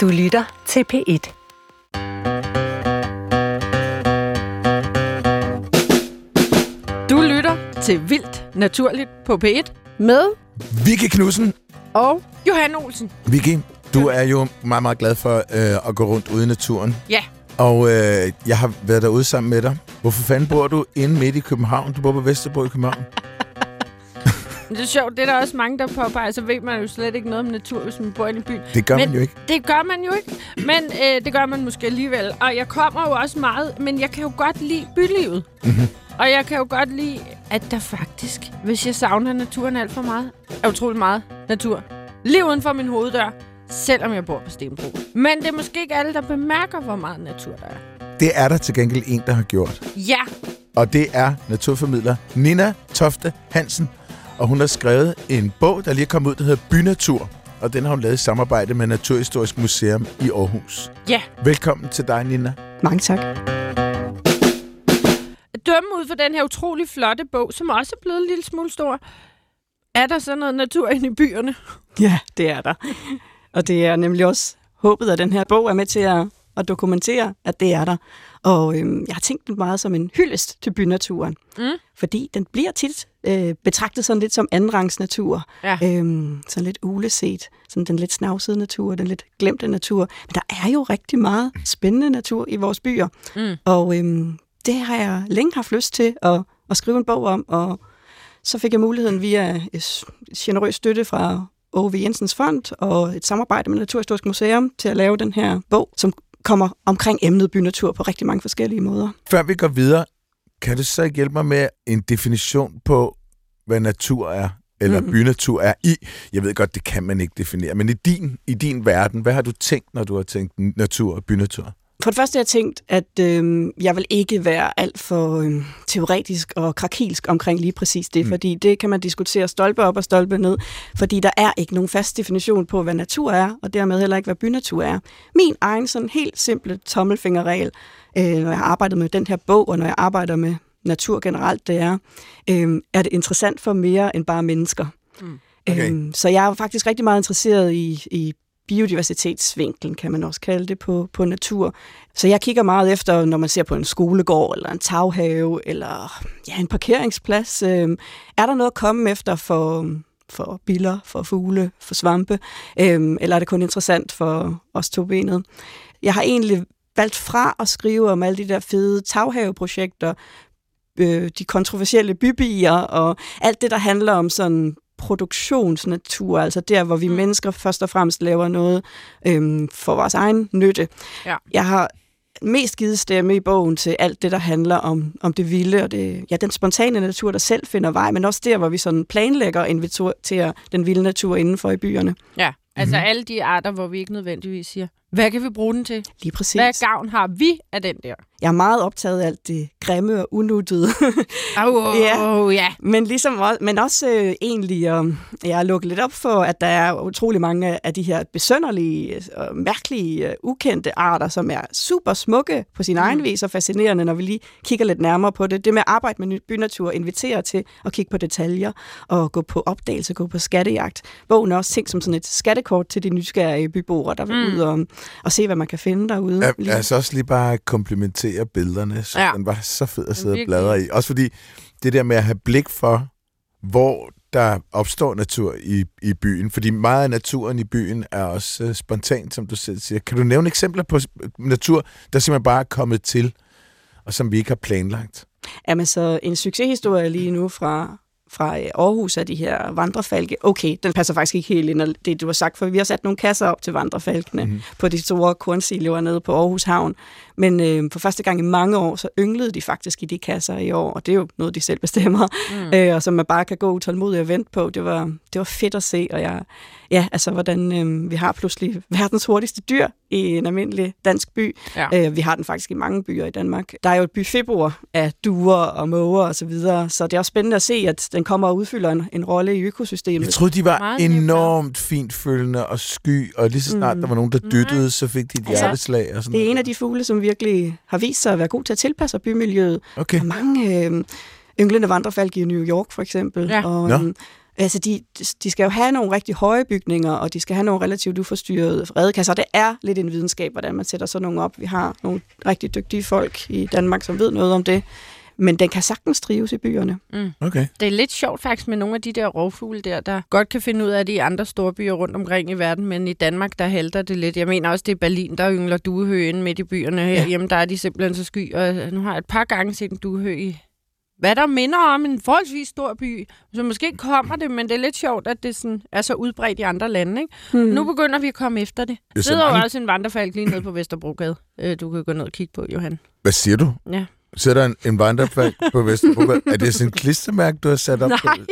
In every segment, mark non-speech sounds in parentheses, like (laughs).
Du lytter til P1. Du lytter til Vildt Naturligt på P1 med Vicky Knudsen. og Johan Olsen. Vicky, du er jo meget, meget glad for øh, at gå rundt ude i naturen. Ja, Og øh, jeg har været derude sammen med dig. Hvorfor fanden bor du inde midt i København? Du bor på Vesterbro i København. Men det er sjovt. Det er der også mange, der påpeger. Så ved man jo slet ikke noget om natur, hvis man bor i byen. Det gør Men- man jo ikke. Det gør man jo ikke. Men øh, det gør man måske alligevel. Og jeg kommer jo også meget, men jeg kan jo godt lide bylivet. Mhm. Og jeg kan jo godt lide, at der faktisk, hvis jeg savner naturen alt for meget, er utrolig meget natur. Lige uden for min hoveddør, selvom jeg bor på Stenbro. Men det er måske ikke alle, der bemærker, hvor meget natur der er. Det er der til gengæld en, der har gjort. Ja, Og det er naturformidler Nina Tofte Hansen. Og hun har skrevet en bog, der lige er kommet ud, der hedder Bynatur. Og den har hun lavet i samarbejde med Naturhistorisk Museum i Aarhus. ja. Velkommen til dig, Nina. Mange tak. Dømme ud for den her utrolig flotte bog, som også er blevet en lille smule stor, er der så noget natur inde i byerne? (laughs) Ja, det er der. Og det er nemlig også håbet, at den her bog er med til at, at dokumentere, at det er der. Og øhm, jeg har tænkt den meget som en hyldest til bynaturen. Mm. Fordi den bliver tit øh, betragtet sådan lidt som andenrangsnatur. Ja. Øhm, sådan lidt uleset. Sådan den lidt snavsede natur, den lidt glemte natur. Men der er jo rigtig meget spændende natur i vores byer. Mm. Og øhm, det har jeg længe haft lyst til at, at skrive en bog om. Og så fik jeg muligheden via øh, generøs støtte fra Ove Jensens Fond og et samarbejde med Naturhistorisk Museum til at lave den her bog, som kommer omkring emnet bynatur på rigtig mange forskellige måder. Før vi går videre, kan du så hjælpe mig med en definition på, hvad natur er? Eller Mhm. bynatur er i? Jeg ved godt, det kan man ikke definere. Men i din, i din verden, hvad har du tænkt, når du har tænkt natur og bynatur? For det første har jeg tænkt, at øh, jeg vil ikke være alt for øh, teoretisk og krakilsk omkring lige præcis det, Mm. fordi det kan man diskutere stolpe op og stolpe ned, fordi der er ikke nogen fast definition på, hvad natur er, og dermed heller ikke, hvad bynatur er. Min egen sådan helt simple tommelfingerregel, øh, når jeg har arbejdet med den her bog, og når jeg arbejder med natur generelt, det er, øh, er det interessant for mere end bare mennesker. Mm. Okay. Øhm, så jeg er faktisk rigtig meget interesseret i, i biodiversitetsvinklen, kan man også kalde det, på, på natur. Så jeg kigger meget efter, når man ser på en skolegård, eller en taghave, eller ja, en parkeringsplads. Øh, er der noget at komme efter for, for biller, for fugle, for svampe? Øh, eller er det kun interessant for os to benet? Jeg har egentlig valgt fra at skrive om alle de der fede taghaveprojekter, øh, de kontroversielle bybier og alt det, der handler om sådan produktionsnatur, altså der, hvor vi Mm. mm. mennesker først og fremmest laver noget øhm, for vores egen nytte. Ja. Jeg har mest givet stemme i bogen til alt det, der handler om, om det vilde og det, ja, den spontane natur, der selv finder vej, men også der, hvor vi sådan planlægger og inviterer den vilde natur indenfor i byerne. Ja, altså Mhm. alle de arter, hvor vi ikke nødvendigvis siger, hvad kan vi bruge den til? Lige præcis. Hvad gavn har vi af den der? Jeg er meget optaget af alt det grimme og unuttede. Oh, (laughs) Ja. ja. Men, ligesom også, men også øh, egentlig, øh, jeg har lukket lidt op for, at der er utrolig mange af de her besønderlige, og mærkelige, øh, ukendte arter, som er super smukke på sin Mm. egen vis og fascinerende, når vi lige kigger lidt nærmere på det. Det med at arbejde med bynatur inviterer til at kigge på detaljer og gå på opdagelse, gå på skattejagt. Bogen er også tænkt som sådan et skattekort til de nysgerrige byboere, der vil mm. ud og, og se, hvad man kan finde derude. Jeg, Lige- altså også lige bare komplimentere billederne, så Ja. ja. den var så fed at sidde og bladre i. Også fordi det der med at have blik for, hvor der opstår natur i, i byen. Fordi meget af naturen i byen er også uh, spontant, som du selv siger. Kan du nævne eksempler på s- natur, der simpelthen bare er kommet til, og som vi ikke har planlagt? Jamen så en succeshistorie lige nu fra, fra øh, Aarhus af de her vandrefalke. Okay, den passer faktisk ikke helt ind det, du har sagt, for vi har sat nogle kasser op til vandrefalkene mm. på de store kornsiloer nede på Aarhus Havn. Men øh, for første gang i mange år, så ynglede de faktisk i de kasser i år, og det er jo noget, de selv bestemmer, mm. øh, og som man bare kan gå utålmodigt og vente på. Det var, det var fedt at se, og jeg, ja, altså hvordan øh, vi har pludselig verdens hurtigste dyr i en almindelig dansk by. Ja. Øh, vi har den faktisk i mange byer i Danmark. Der er jo et byfebruar af duer og måger og så videre, så det er også spændende at se, at den kommer og udfylder en, en rolle i økosystemet. Jeg troede, de var Meget enormt fint følende og sky, og lige så snart Mm. der var nogen, der dyttede, så fik de et Altså, hjerteslag og sådan Det er en noget. af de fugle, som virkelig har vist sig at være god til at tilpasse sig bymiljøet. Okay. Der er mange øh, ynglende vandrefalke i New York, for eksempel. Ja. Og, øhm, Altså, de, de skal jo have nogle rigtig høje bygninger, og de skal have nogle relativt uforstyrrede redekasser. Det er lidt en videnskab, hvordan man sætter sådan nogle op. Vi har nogle rigtig dygtige folk i Danmark, som ved noget om det. Men den kan sagtens trives i byerne. Mm. Okay. Det er lidt sjovt faktisk med nogle af de der rovfugle der, der godt kan finde ud af det i andre store byer rundt omkring i verden, men i Danmark, der halter det lidt. Jeg mener også, det er Berlin, der yngler duehøen midt i byerne. Herhjemme, der er de simpelthen så sky, og nu har jeg et par gange set en duehø i hvad der minder om en forholdsvis stor by. Så måske kommer det, men det er lidt sjovt, at det sådan er så udbredt i andre lande. Ikke? Hmm. Nu begynder vi at komme efter det. er Der sidder jo også en vandrefalk lige nede på Vesterbrogade. Øh, Du kan gå ned og kigge på, Johan. Hvad siger du? Ja. Sætter en, en vandrefald på Vesterbro? er det sådan en klistermærke, du har sat op? Nej. På?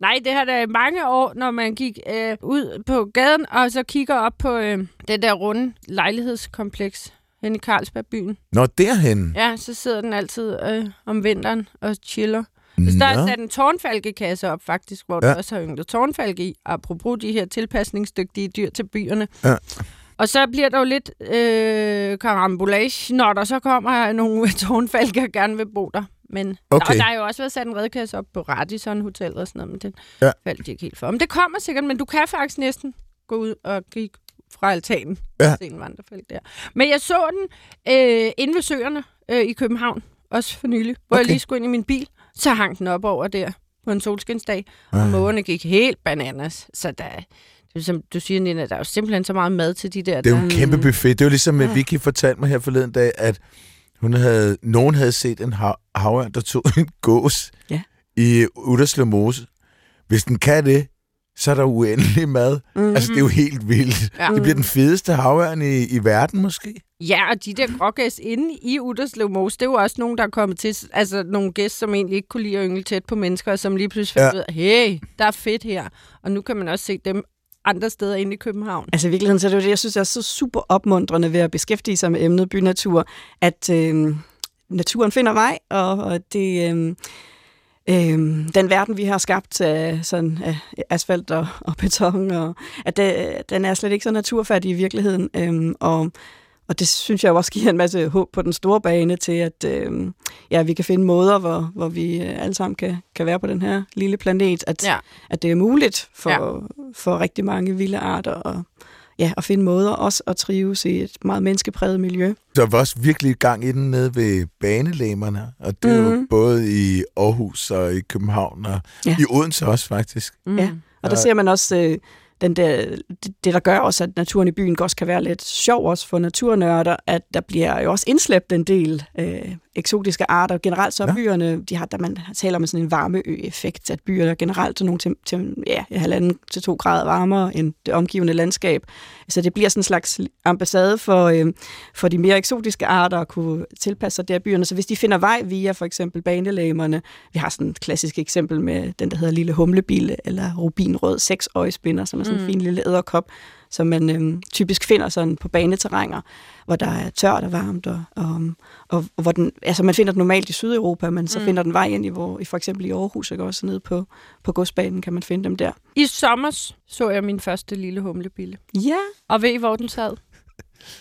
Nej, det har da i mange år, når man gik øh, ud på gaden, og så kigger op på øh, det der runde lejlighedskompleks hen i Carlsbergbyen. Nå, derhen. Ja, så sidder den altid øh, om vinteren og chiller. Så der er sat en tårnfalkekasse op faktisk, hvor. Ja. der også har ynglet tårnfalke i, apropos de her tilpasningsdygtige dyr til byerne. Ja. Og så bliver der jo lidt øh, karambolage, når der så kommer nogle (laughs) tårnfalke og gerne vil bo der. Men Okay. og der har jo også været sat en redkasse op på Radisson Hotel og sådan noget, men den Ja. faldt de ikke helt for. Men det kommer sikkert, men du kan faktisk næsten gå ud og kigge fra altanen Ja. se en vandrefalk der. Men jeg så den øh, inde ved søerne øh, i København, også for nylig, hvor okay. jeg lige skulle ind i min bil. Så hang den op over der på en solskinsdag, og Ah. mågerne gik helt bananas. Så der, det er, som du siger, Nina, der er jo simpelthen så meget mad til de der. Det er jo en kæmpe buffet. Det er jo ligesom, at Ja. Vicky fortalte mig her forleden dag, at hun havde, nogen havde set en hav, havørn, der tog en gås Ja. i Udderslev Mose. Hvis den kan det, så er der uendelig mad. Mm. Altså, det er jo helt vildt. Ja. Det bliver den fedeste havørn i, i verden, måske. Ja, og de der grågæs inde i Udderslev Mose, det er jo også nogen, der er kommet til, altså nogle gæster, som egentlig ikke kunne lide at yngle tæt på mennesker, og som lige pludselig fandt Ja. ud af, hey, der er fedt her. Og nu kan man også se dem andre steder inde i København. Altså i virkeligheden, så er det jo det, jeg synes er så super opmuntrende ved at beskæftige sig med emnet bynatur, at øh, naturen finder vej, og, og det, øh, øh, den verden, vi har skabt af, sådan, af asfalt og, og beton, og, at det, den er slet ikke så naturfattig i virkeligheden. Øh, og, og det synes jeg også giver en masse håb på den store bane til, at øh, ja, vi kan finde måder, hvor, hvor vi øh, alle sammen kan, kan være på den her lille planet. At, Ja. at det er muligt for, Ja. for rigtig mange vilde arter at, ja, at finde måder også at trives i et meget menneskepræget miljø. Der var også virkelig gang i den nede ved banelæmerne, og det er jo Mhm. både i Aarhus og i København, og Ja. i Odense også, faktisk. Mm. Ja. Og der ser man også øh, den der, det, det, der gør også, at naturen i byen også kan være lidt sjov også for naturnørder, at der bliver jo også indslæbt en del øh, eksotiske arter. Generelt så er Ja. byerne, de har, der man taler om sådan en varmeø-effekt, at byerne er generelt til nogle til, til ja, halvanden til to grader varmere end det omgivende landskab. Så det bliver sådan en slags ambassade for, øh, for de mere eksotiske arter at kunne tilpasse sig der i byerne. Så hvis de finder vej via for eksempel banelæmerne, vi har sådan et klassisk eksempel med den, der hedder lille humlebille, eller rubinrød seksøjespinder, som er sådan en Mm. fin lille æderkop, som man øhm, typisk finder sådan på baneterrænger, hvor der er tørt og varmt, og, og, og, og hvor den, altså man finder den normalt i Sydeuropa, men så Mm. finder den vej ind i, hvor, i for eksempel i Aarhus, ikke også nede på, på godsbanen kan man finde dem der. I sommer så jeg min første lille humlebille. Ja, Og ved I, hvor den sad?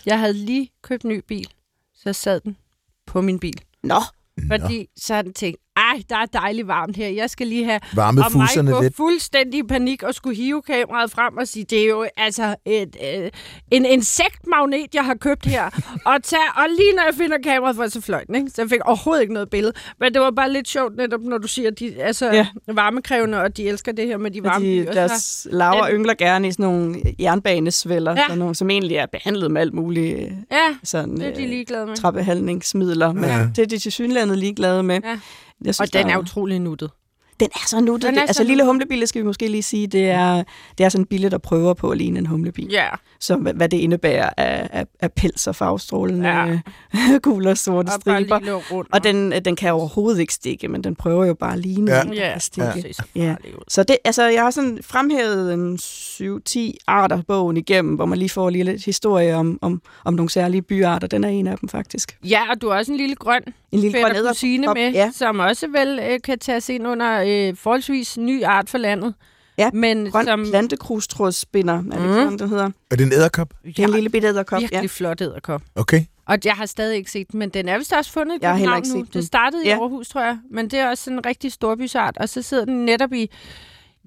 Jeg havde lige købt en ny bil, så sad den på min bil. nå, Fordi så havde den tænkt, ej, der er dejligt varmt her. Jeg skal lige have Varme og gå lidt. fuldstændig i panik og skulle hive kameraet frem og sige, det er jo altså et, øh, en insektmagnet, jeg har købt her. og, tage, og lige når jeg finder kameraet, for så fløjt den, ikke? Så jeg fik overhovedet ikke noget billede. Men det var bare lidt sjovt netop, når du siger, at de altså, ja. Ja. varmekrævende, og de elsker det her med de varme de, dyr. deres laver den- yngler gerne i sådan nogle jernbanesvælder, Ja. ja. sådan nogle, som egentlig er behandlet med alt muligt øh, Ja, sådan, det er de øh, ligeglade med. trappehandlingsmidler, men Ja. ja. det er de til synlandet ligeglade med. Ja. Jeg synes, Og den der- er utrolig nuttet. Den er så nuttet. Den er altså, lille humlebille skal vi måske lige sige, det er, det er sådan en bille, der prøver på at ligne en humlebil. Ja, Så hvad, hvad det indebærer af, af, af pels og farvestrålende Ja. ja. (laughs) gule og sorte og striber. rundt. Og den, den kan overhovedet ikke stikke, men den prøver jo bare at ligne Ja. en, der Ja, kan stikke. Ja. ud. Så det, altså, jeg har sådan fremhævet en 7-10 arter bogen igennem, hvor man lige får lige lidt historie om, om, om nogle særlige byarter. Den er en af dem faktisk. Ja, og du har også en lille grøn En lille grøn kusine med, Ja, som også vel øh, kan tages ind under øh, forholdsvis ny art for landet. Ja, men grøn som plantekrustrådsspinder, er det Mm. sådan, den hedder? Er det en æderkop? Det er en lille bitte æderkop. virkelig Ja. flot æderkop. Okay. Og jeg har stadig ikke set den, men den er vist også fundet i Jeg har København ikke nu. set den. Det startede i Ja. Aarhus, tror jeg, men det er også sådan en rigtig storbysart, og så sidder den netop i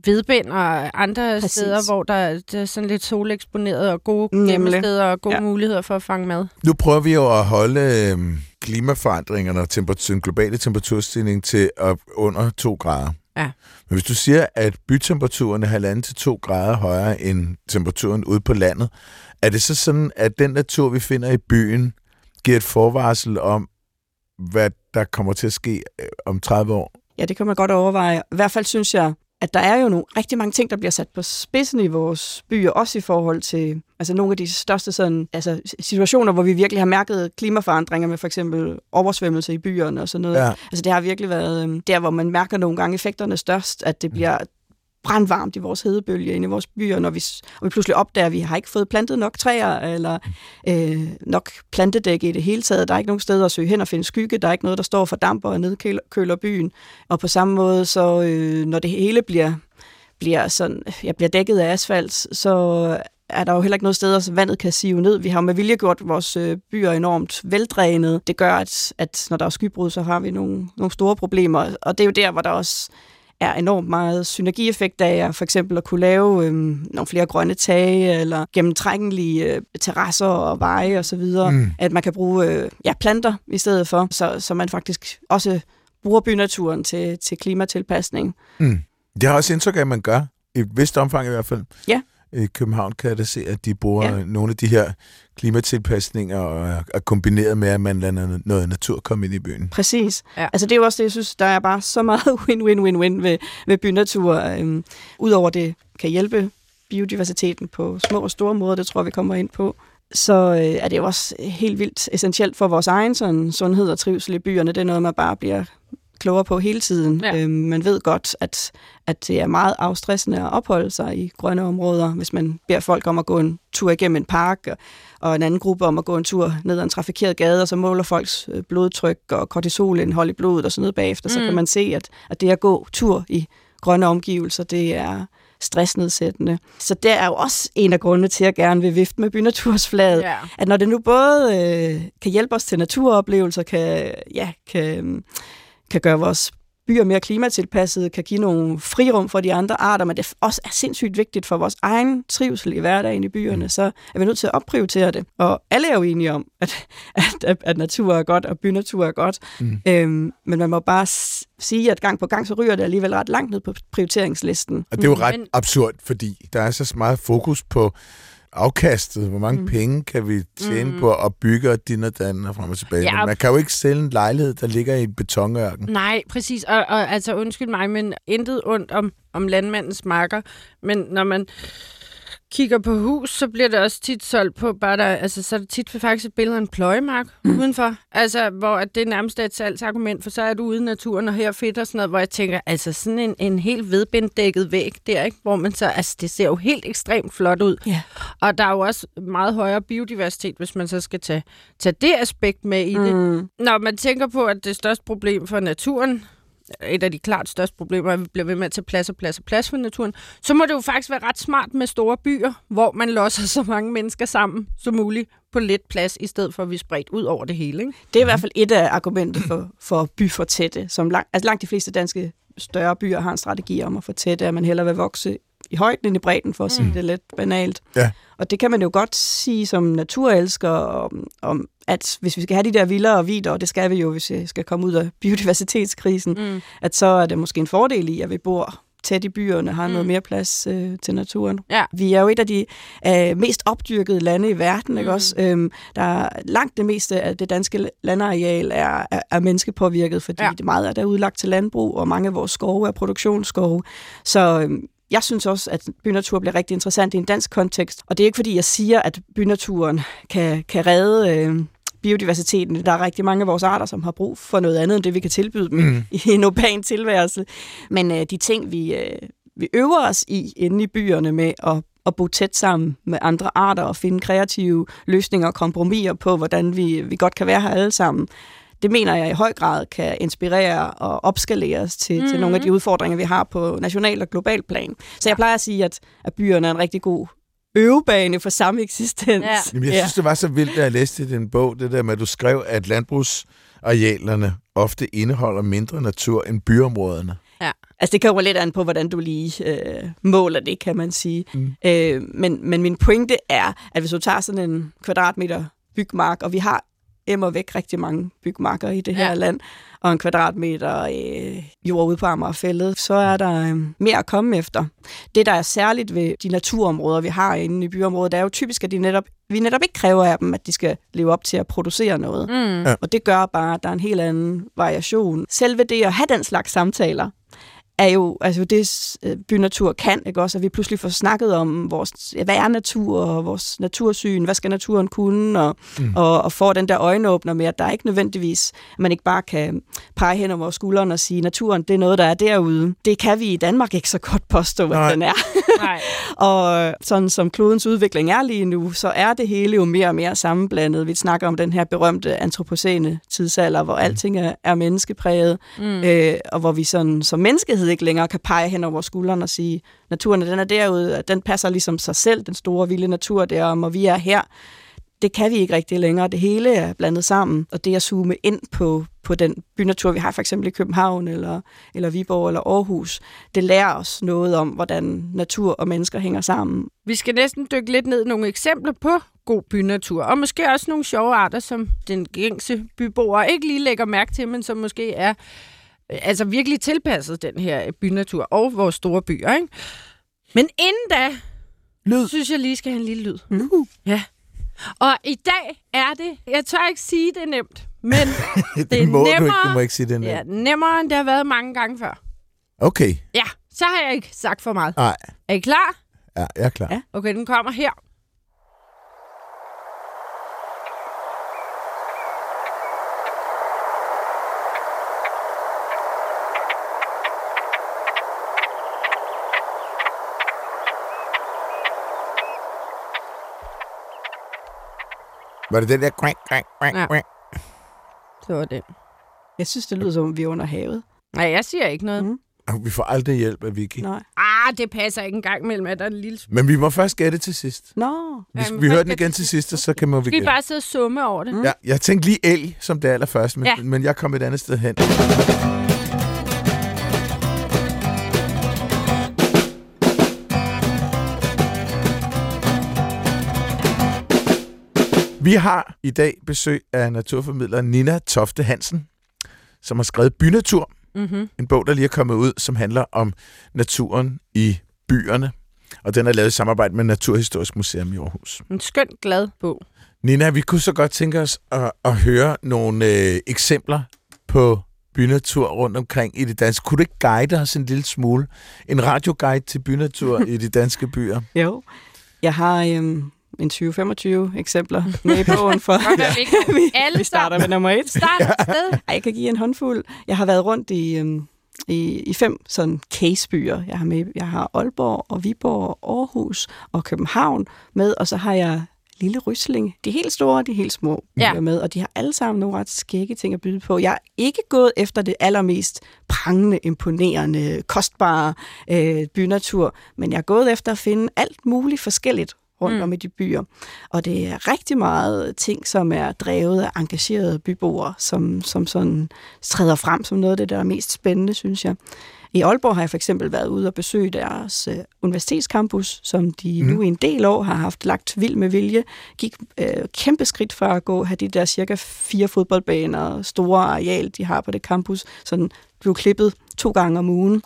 vedbind og andre Præcis. steder, hvor der, der er sådan lidt soleksponeret og gode gemmesteder og gode Ja. ja. muligheder for at fange mad. Nu prøver vi jo at holde øh, klimaforandringerne og temperatur, den globale temperaturstigning til op under 2 grader. Ja. Men hvis du siger, at bytemperaturen er halvanden til 2 grader højere end temperaturen ude på landet, er det så sådan, at den natur, vi finder i byen, giver et forvarsel om, hvad der kommer til at ske øh, om 30 år? Ja, det kan man godt overveje. I hvert fald synes jeg, at der er jo nogle, rigtig mange ting, der bliver sat på spidsen i vores byer, også i forhold til altså nogle af de største sådan, altså, situationer, hvor vi virkelig har mærket klimaforandringer med for eksempel oversvømmelse i byerne og sådan noget. Ja. Altså det har virkelig været øhm, der, hvor man mærker nogle gange effekterne størst, at det bliver brandvarmt i vores hedebølge inde i vores byer, når vi, og vi pludselig opdager, at vi har ikke fået plantet nok træer, eller øh, nok plantedæk i det hele taget. Der er ikke nogen steder at søge hen og finde skygge. Der er ikke noget, der står og fordamper og nedkøler byen. Og på samme måde, så øh, når det hele bliver, bliver, sådan, ja, bliver dækket af asfalt, så er der jo heller ikke noget sted, så vandet kan sive ned. Vi har med vilje gjort vores øh, byer enormt veldrænede. Det gør, at, at når der er skybrud, så har vi nogle, nogle store problemer. Og det er jo der, hvor der også er enormt meget synergieffekt af at for eksempel at kunne lave øhm, nogle flere grønne tage, eller gennemtrængelige øh, terrasser og veje osv., mm. at man kan bruge øh, ja, planter i stedet for, så, så man faktisk også bruger bynaturen til, til klimatilpasning. Mm. Det har også indtryk af, at man gør, i et vist omfang i hvert fald. Ja. I København kan jeg da se, at de bruger Ja. nogle af de her klimatilpasninger og er kombineret med, at man lader noget natur komme ind i byen. Præcis. Ja. Altså det er jo også det, jeg synes, der er bare så meget (laughs) win-win-win-win ved, ved bynatur. Øhm, Udover det kan hjælpe biodiversiteten på små og store måder, det tror jeg, vi kommer ind på, så øh, er det jo også helt vildt essentielt for vores egen sådan, sundhed og trivsel i byerne. Det er noget, man bare bliver klogere på hele tiden. Ja. Øhm, man ved godt, at, at det er meget afstressende at opholde sig i grønne områder, hvis man beder folk om at gå en tur igennem en park, og, og en anden gruppe om at gå en tur ned ad en trafikeret gade, og så måler folks øh, blodtryk og kortisolindhold i blodet og sådan noget bagefter, mm. så Mm. kan man se, at, at det at gå tur i grønne omgivelser, det er stressnedsættende. Så det er jo også en af grundene til, at jeg gerne vil vifte med bynatursflaget, Ja. at når det nu både øh, kan hjælpe os til naturoplevelser, kan, ja, kan, kan gøre vores byer mere klimatilpassede, kan give nogle frirum for de andre arter, men det også er sindssygt vigtigt for vores egen trivsel i hverdagen i byerne, så er vi nødt til at opprioritere det. Og alle er jo enige om, at, at, at, at natur er godt, og bynatur er godt. Mm. Øhm, men man må bare sige, at gang på gang, så ryger det alligevel ret langt ned på prioriteringslisten. Og det er jo ret Men- absurd, fordi der er så meget fokus på afkastet. Hvor mange mm. penge kan vi tjene mm. på at bygge og din og dan og frem og tilbage. Ja. Men man kan jo ikke sælge en lejlighed, der ligger i en betonørken. Nej, præcis. Og, og altså, undskyld mig, men intet ondt om, om landmandens marker. Men når man kigger på hus, så bliver det også tit solgt på bare der, altså så er det tit faktisk et billede af en pløjemark mm. udenfor. Altså, hvor at det nærmest er et salgsargument, for så er du ude i naturen, og her er fedt og sådan noget, hvor jeg tænker, altså sådan en, en helt vedbinddækket væg der, ikke? Hvor man så, altså det ser jo helt ekstremt flot ud. Ja. Og der er jo også meget højere biodiversitet, hvis man så skal tage, tage det aspekt med i det. Mm. Når man tænker på, at det største problem for naturen, et af de klart største problemer, at vi bliver ved med at tage plads og plads og plads for naturen, så må det jo faktisk være ret smart med store byer, hvor man losser så mange mennesker sammen som muligt på lidt plads, i stedet for at vi er spredt ud over det hele. Ikke? Det er i hvert fald et af argumentet for, for byfortætte, som lang, altså langt de fleste danske større byer har en strategi om at fortætte, at man hellere vil vokse i højden end i bredden, for at sige det lidt banalt. Ja. Og det kan man jo godt sige som naturelsker, om, om at hvis vi skal have de der vildere og videre, og det skal vi jo, hvis vi skal komme ud af biodiversitetskrisen, Mm. at så er det måske en fordel i, at vi bor tæt i byerne, har noget Mm. mere plads øh, til naturen. Ja. Vi er jo et af de øh, mest opdyrkede lande i verden, ikke Mhm. også? Øhm, der er langt det meste af det danske landareal er, er, er menneskepåvirket, fordi ja. det meget er der udlagt til landbrug, og mange af vores skove er produktionsskove. Så øhm, jeg synes også, at bynatur bliver rigtig interessant i en dansk kontekst. Og det er ikke, fordi jeg siger, at bynaturen kan, kan redde øh, biodiversiteten. Der er rigtig mange af vores arter, som har brug for noget andet, end det vi kan tilbyde dem mm. (laughs) i en urban tilværelse. Men øh, de ting, vi, øh, vi øver os i inde i byerne med at at bo tæt sammen med andre arter og finde kreative løsninger og kompromiser på, hvordan vi, vi godt kan være her alle sammen. Det mener jeg i høj grad kan inspirere og opskaleres til, mm-hmm. til nogle af de udfordringer, vi har på national og global plan. Så jeg plejer at sige, at, at byerne er en rigtig god øvebane for samme eksistens. Ja. Jamen, jeg synes, det var så vildt, da jeg læste i din bog, det der med, at du skrev, at landbrugsarealerne ofte indeholder mindre natur end byområderne. Ja. Altså, det kommer lidt an på, hvordan du lige øh, måler det, kan man sige. Mm. Øh, men, men min pointe er, at hvis du tager sådan en kvadratmeter bygmark, og vi har emmer væk rigtig mange bygmarker i det her Ja. land, og en kvadratmeter øh, jord ude på Amagerfældet, så er der øh, mere at komme efter. Det, der er særligt ved de naturområder, vi har inde i byområdet, det er jo typisk, at de netop, vi netop ikke kræver af dem, at de skal leve op til at producere noget. Mm. Ja. Og det gør bare, at der er en helt anden variation. Selve det at have den slags samtaler, er jo altså det, øh, bynatur kan, ikke også? At vi pludselig får snakket om, vores, hvad er natur, og vores natursyn, hvad skal naturen kunne, og, mm. og, og får den der øjenåbner med, at der er ikke nødvendigvis, at man ikke bare kan pege hen over vores skulderen og sige, naturen, det er noget, der er derude. Det kan vi i Danmark ikke så godt påstå, Nej. at den er. Nej. (laughs) Og sådan som klodens udvikling er lige nu, så er det hele jo mere og mere sammenblandet. Vi snakker om den her berømte antropocene tidsalder, hvor alting er, er menneskepræget, mm. øh, og hvor vi sådan, som menneskehed ikke længere kan pege hen over skulderen og sige, naturen den er derude, at den passer ligesom sig selv, den store vilde natur derom, og vi er her. Det kan vi ikke rigtig længere. Det hele er blandet sammen, og det at zoome ind på, på den bynatur, vi har for eksempel i København, eller, eller Viborg, eller Aarhus, det lærer os noget om, hvordan natur og mennesker hænger sammen. Vi skal næsten dykke lidt ned i nogle eksempler på god bynatur, og måske også nogle sjove arter, som den gængse byboer ikke lige lægger mærke til, men som måske er altså virkelig tilpasset den her bynatur og vores store byer. Ikke? Men inden da, Lyd. synes jeg lige skal have en lille lyd. Mm. Ja. Og i dag er det, jeg tør ikke sige det er nemt, men (laughs) det, det er må du ikke. nemmere. Du må ikke sige det. ja, Ja. nemmere, end det har været mange gange før. Okay. Ja, så har jeg ikke sagt for meget. Nej. Er I klar? Ja, jeg er klar. Ja. Okay, den kommer her. Var det den der quack, quack, quack, Ja. quack? Det var den. Jeg synes, det lyder som, om vi er under havet. Nej, jeg siger ikke noget. Mm. Vi får aldrig hjælp af Vicky. Nej. Ah, det passer ikke engang mellem, at der er en lille... Men vi må først gætte til sidst. Nå. Hvis Ja, vi hører den igen til sidst, så kan vi Skal I gætte. bare sidde og summe over det? Ja, jeg tænkte lige elg som det allerførste, men, Ja. men jeg kom et andet sted hen. Vi har i dag besøg af naturformidler Nina Tofte Hansen, som har skrevet Bynatur, Mm-hmm. en bog, der lige er kommet ud, som handler om naturen i byerne. Og den er lavet i samarbejde med Naturhistorisk Museum i Aarhus. En skøn, glad bog. Nina, vi kunne så godt tænke os at, at høre nogle øh, eksempler på bynatur rundt omkring i det danske. Kunne du ikke guide os en lille smule? En radioguide til bynatur (laughs) i de danske byer? Jo. Jeg har øhm, en 20-25 eksempler med i bogen for. (laughs) Vi alle vi starter med nummer et. Start et sted. Ej, jeg kan give en håndfuld. Jeg har været rundt i, øhm, i, i fem sådan casebyer. Jeg har, med, jeg har Aalborg og Viborg og Aarhus og København med, og så har jeg Lille Rysling. De helt store, de helt små ja. med, og de har alle sammen nogle ret skægge ting at byde på. Jeg er ikke gået efter det allermest prangende, imponerende, kostbare øh, bynatur, men jeg er gået efter at finde alt muligt forskelligt rundt Mm. om i de byer. Og det er rigtig meget ting, som er drevet af engagerede byboere, som, som sådan træder frem som noget af det, der er mest spændende, synes jeg. I Aalborg har jeg for eksempel været ude og besøge deres øh, universitetscampus, som de Mm. nu i en del år har haft lagt vild med vilje. Gik øh, kæmpe skridt for at gå, have de der cirka fire fodboldbaner, store areal, de har på det campus, sådan blev klippet to gange om ugen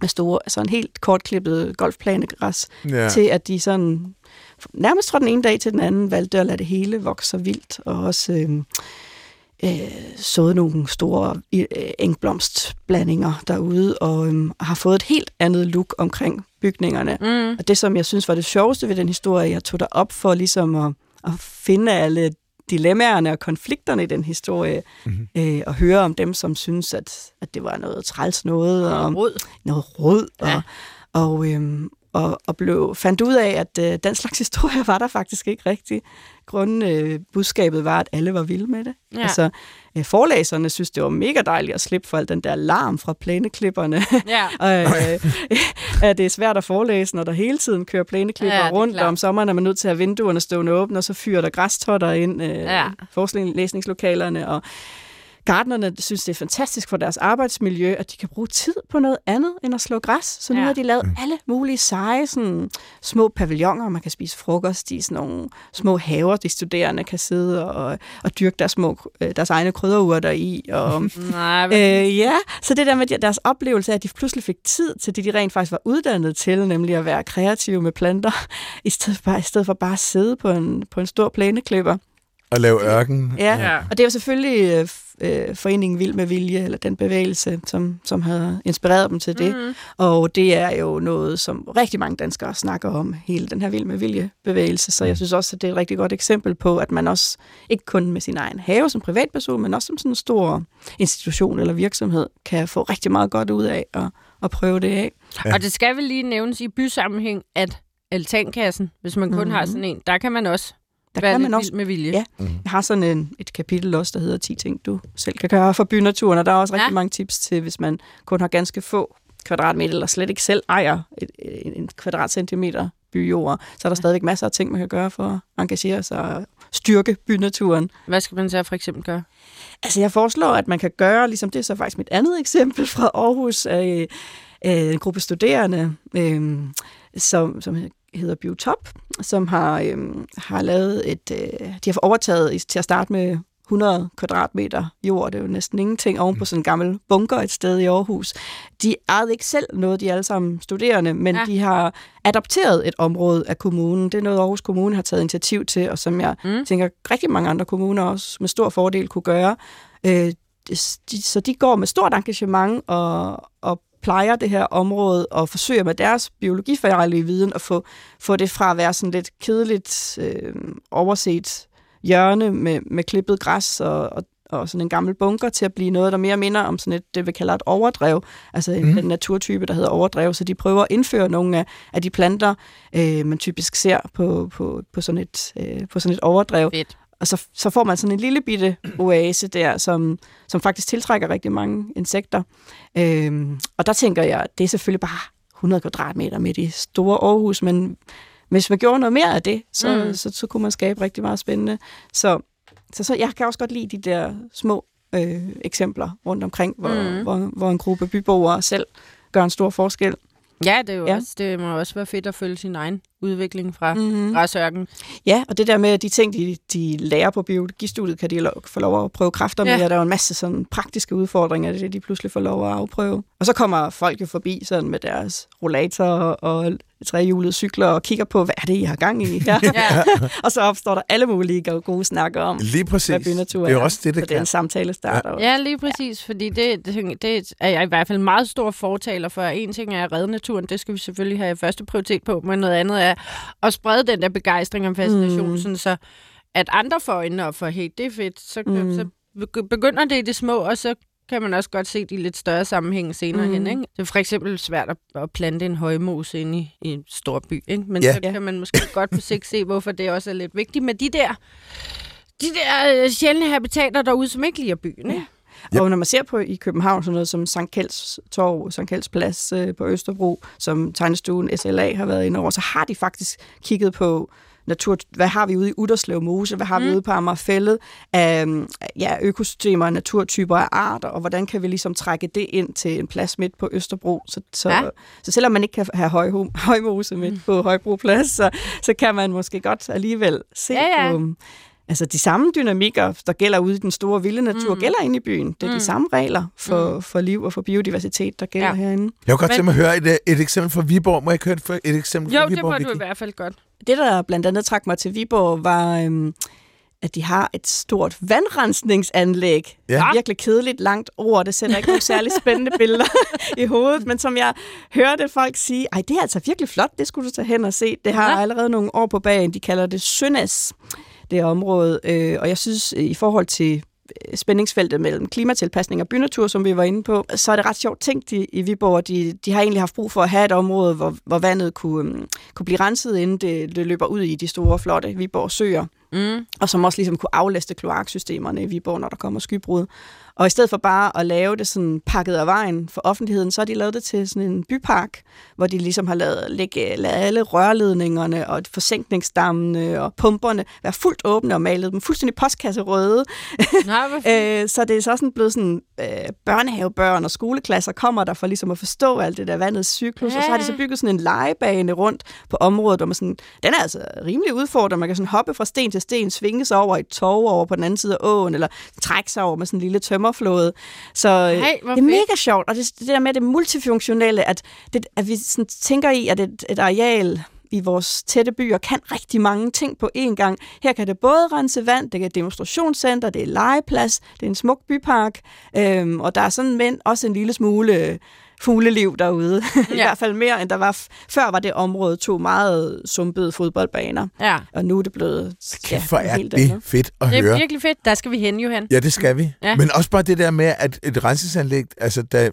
med store, altså en helt kortklippet golfplanegræs, ja. til at de sådan nærmest fra den ene dag til den anden valgte at lade det hele vokse så vildt, og også øh, øh, sået nogle store øh, engblomstblandinger derude, og øh, har fået et helt andet look omkring bygningerne. Mm. Og det, som jeg synes var det sjoveste ved den historie, jeg tog der op for ligesom at, at finde alle dilemmaerne og konflikterne i den historie, Mhm. øh, og høre om dem, som synes, at, at det var noget træls noget, og Rød. noget råd, og, Ja. og, øhm, og, og blev, fandt ud af, at øh, den slags (laughs) historie var der faktisk ikke rigtigt. Grunden, øh, budskabet var, at alle var vilde med det. Ja. Altså, øh, forlæserne synes, det var mega dejligt at slippe for al den der larm fra plæneklipperne. (laughs) Ja. og, øh, (laughs) at det er svært at forelæse, når der hele tiden kører plæneklipper Ja, rundt, og om sommeren er man nødt til at have vinduerne stående åbne, og så fyrer der græstotter ind øh, Ja. ja. læsningslokalerne, og Gardnerne synes, det er fantastisk for deres arbejdsmiljø, at de kan bruge tid på noget andet end at slå græs. Så nu Ja. har de lavet alle mulige seje sådan, små pavilloner, man kan spise frokost i sådan nogle små haver, de studerende kan sidde og, og dyrke deres, små, øh, deres egne krydderurter i. Og, (laughs) Nej, men, Øh, ja, så det der med de- deres oplevelse af, at de pludselig fik tid til det, de rent faktisk var uddannet til, nemlig at være kreative med planter, (laughs) i stedet for, i stedet for bare at sidde på en, på en stor plæneklipper. At lave ørken. Ja, Ja. og det er jo selvfølgelig øh, Foreningen Vild med Vilje, eller den bevægelse, som, som havde inspireret dem til det. Mhm. Og det er jo noget, som rigtig mange danskere snakker om, hele den her Vild med Vilje-bevægelse. Så jeg synes også, at det er et rigtig godt eksempel på, at man også, ikke kun med sin egen have som privatperson, men også som sådan en stor institution eller virksomhed, kan få rigtig meget godt ud af at, at prøve det af. Ja. Og det skal vel lige nævnes i bysammenhæng, at altankassen, hvis man kun Mhm. har sådan en, der kan man også Der være kan man også med vilje. Ja. Jeg har sådan en, et kapitel også, der hedder 10 ting, du selv kan gøre for bynaturen, og der er også rigtig Ja. ja. mange tips til, hvis man kun har ganske få kvadratmeter, eller slet ikke selv ejer et, en, en kvadratcentimeter byjord, så er der stadigvæk masser af ting, man kan gøre for at engagere sig og styrke bynaturen. Hvad skal man så for eksempel gøre? Altså, jeg foreslår, at man kan gøre, ligesom det er så faktisk mit andet eksempel fra Aarhus, øh, øh, en gruppe studerende, øh, som, som hedder Biotop, som har, øh, har lavet et, øh, de har overtaget til at starte med 100 kvadratmeter jord, det er jo næsten ingenting, oven på sådan en gammel bunker et sted i Aarhus. De ejede ikke selv noget, de er alle sammen studerende, men Ja. de har adopteret et område af kommunen. Det er noget, Aarhus Kommune har taget initiativ til, og som jeg Mm. mm. tænker, rigtig mange andre kommuner også med stor fordel kunne gøre. Øh, de, så de går med stort engagement og, og plejer det her område og forsøger med deres biologifaglige viden at få, få det fra at være sådan lidt kedeligt øh, overset hjørne med, med klippet græs og, og, og sådan en gammel bunker til at blive noget, der mere minder om sådan et, det vi kalder et overdrev, altså en, Mm. den naturtype, der hedder overdrev. Så de prøver at indføre nogle af, af de planter, øh, man typisk ser på, på, på, sådan et, øh, på sådan et overdrev. Fedt. Og så, så får man sådan en lille bitte oase der, som, som faktisk tiltrækker rigtig mange insekter. Øhm, og der tænker jeg, det er selvfølgelig bare 100 kvadratmeter midt i store Aarhus, men hvis man gjorde noget mere af det, så, Mm. mm. så, så kunne man skabe rigtig meget spændende. Så, så, så jeg kan også godt lide de der små øh, eksempler rundt omkring, hvor, Mm. mm. hvor, hvor en gruppe byboere selv gør en stor forskel. Ja, det, er jo Ja. Også, det må også være fedt at følge sin egen udvikling fra mm. Mm-hmm. græsørken. Ja, og det der med, at de ting, de, de lærer på biologistudiet, kan de lo- få lov at prøve kræfter med, Ja. og der er jo en masse sådan praktiske udfordringer, det er de pludselig får lov at afprøve. Og så kommer folk jo forbi sådan med deres rollator og trehjulede cykler og kigger på, hvad er det, I har gang i (laughs) her? Ja. og så opstår der alle mulige gode- gode snakker om, Lige præcis. hvad bynatur det er jo også det, så det det er kan. en samtale starter. Ja. ja, lige præcis, fordi det, det, det er jeg i hvert fald meget stor fortaler for. En ting er at redde naturen, det skal vi selvfølgelig have første prioritet på, men noget andet er at sprede den der begejstring og fascination, mm. Sådan så at andre får øjnene op for, hey, det er fedt, så, mm. Så begy- begynder det i det små, og så kan man også godt se de lidt større sammenhæng senere mm. Hen. Ikke? Det er for eksempel svært at, at plante en højmose inde i, i en stor by, ikke? men Ja. så kan man måske godt på sigt se, hvorfor det også er lidt vigtigt med de der, de der øh, sjældne habitater derude, som ikke liger byen. Ikke? Ja. Og når man ser på i København sådan noget som Sankt Kjelds Torv, Sankt Kjelds Plads øh, på Østerbro, som tegnestuen SLA har været inde over, så har de faktisk kigget på natur, hvad har vi ude i Udderslev Mose, hvad har mm. vi Mm. ude på Amagerfællet af ja, økosystemer, naturtyper af arter, og hvordan kan vi ligesom trække det ind til en plads midt på Østerbro. Så, så, Ja. så selvom man ikke kan have høj, højmose midt på Højbro Plads, så, så kan man måske godt alligevel se Ja, ja. på Altså de samme dynamikker, der gælder ude i den store vilde natur, Mm. gælder inde i byen. Det er Mm. de samme regler for, Mm. for liv og for biodiversitet, der gælder Ja. ja. herinde. Jeg kunne godt tænke mig at høre et, øh, et eksempel fra Viborg. Må jeg ikke høre et, et eksempel fra Jo, det Viborg? må du i hvert fald godt. Det, der blandt andet trak mig til Viborg, var, øhm, at de har et stort vandrensningsanlæg. Ja. Virkelig kedeligt langt ord. Det sætter ikke nogle særlig spændende (laughs) billeder i hovedet, men som jeg hørte folk sige, ej, det er altså virkelig flot, det skulle du tage hen og se. Det har Ja. allerede nogle år på bagen. De kalder det Sønnes, det område. Øh, og jeg synes, øh, i forhold til øh, spændingsfeltet mellem klimatilpasning og bynatur, som vi var inde på, så er det ret sjovt tænkt i, i Viborg. De, de har egentlig haft brug for at have et område, hvor, hvor vandet kunne, um, kunne blive renset, inden det, det løber ud i de store, flotte Viborg søer Mm. og som også ligesom kunne aflaste kloaksystemerne i Viborg, når der kommer skybrud. Og i stedet for bare at lave det sådan pakket af vejen for offentligheden, så har de lavet det til sådan en bypark, hvor de ligesom har lavet, lægge, lavet alle rørledningerne og forsinkningsdammene og pumperne være fuldt åbne og malet dem fuldstændig postkasserøde. Nej, hvor fint. (laughs) Øh, så det er så sådan blevet sådan, øh, børnehavebørn og skoleklasser kommer der for ligesom at forstå alt det der vandets cyklus, ja. og så har de så bygget sådan en legebane rundt på området, hvor man sådan, den er altså rimelig udfordrende. Man kan sådan hoppe fra sten til sten, svinge sig over et tog over på den anden side af åen, eller trække sig over med sådan en lille tømmerflåde. Så øh, Ej, det er mega sjovt, og det, det der med det multifunktionelle, at, det, at vi sådan tænker i, at et, et areal i vores tætte byer kan rigtig mange ting på én gang. Her kan det både rense vand, det er et demonstrationscenter, det er legeplads, det er en smuk bypark, øhm, og der er sådan men også en lille smule øh, fugleliv derude. (laughs) I Ja. hvert fald mere, end der var f- før var det område to meget sumpede fodboldbaner. Ja, Og nu er det blevet Kæft, hvor noget er helt det andet. fedt at det er høre. virkelig fedt. Der skal vi hen, Johan. Ja, det skal vi. Ja. Men også bare det der med, at et rensesanlæg, altså da,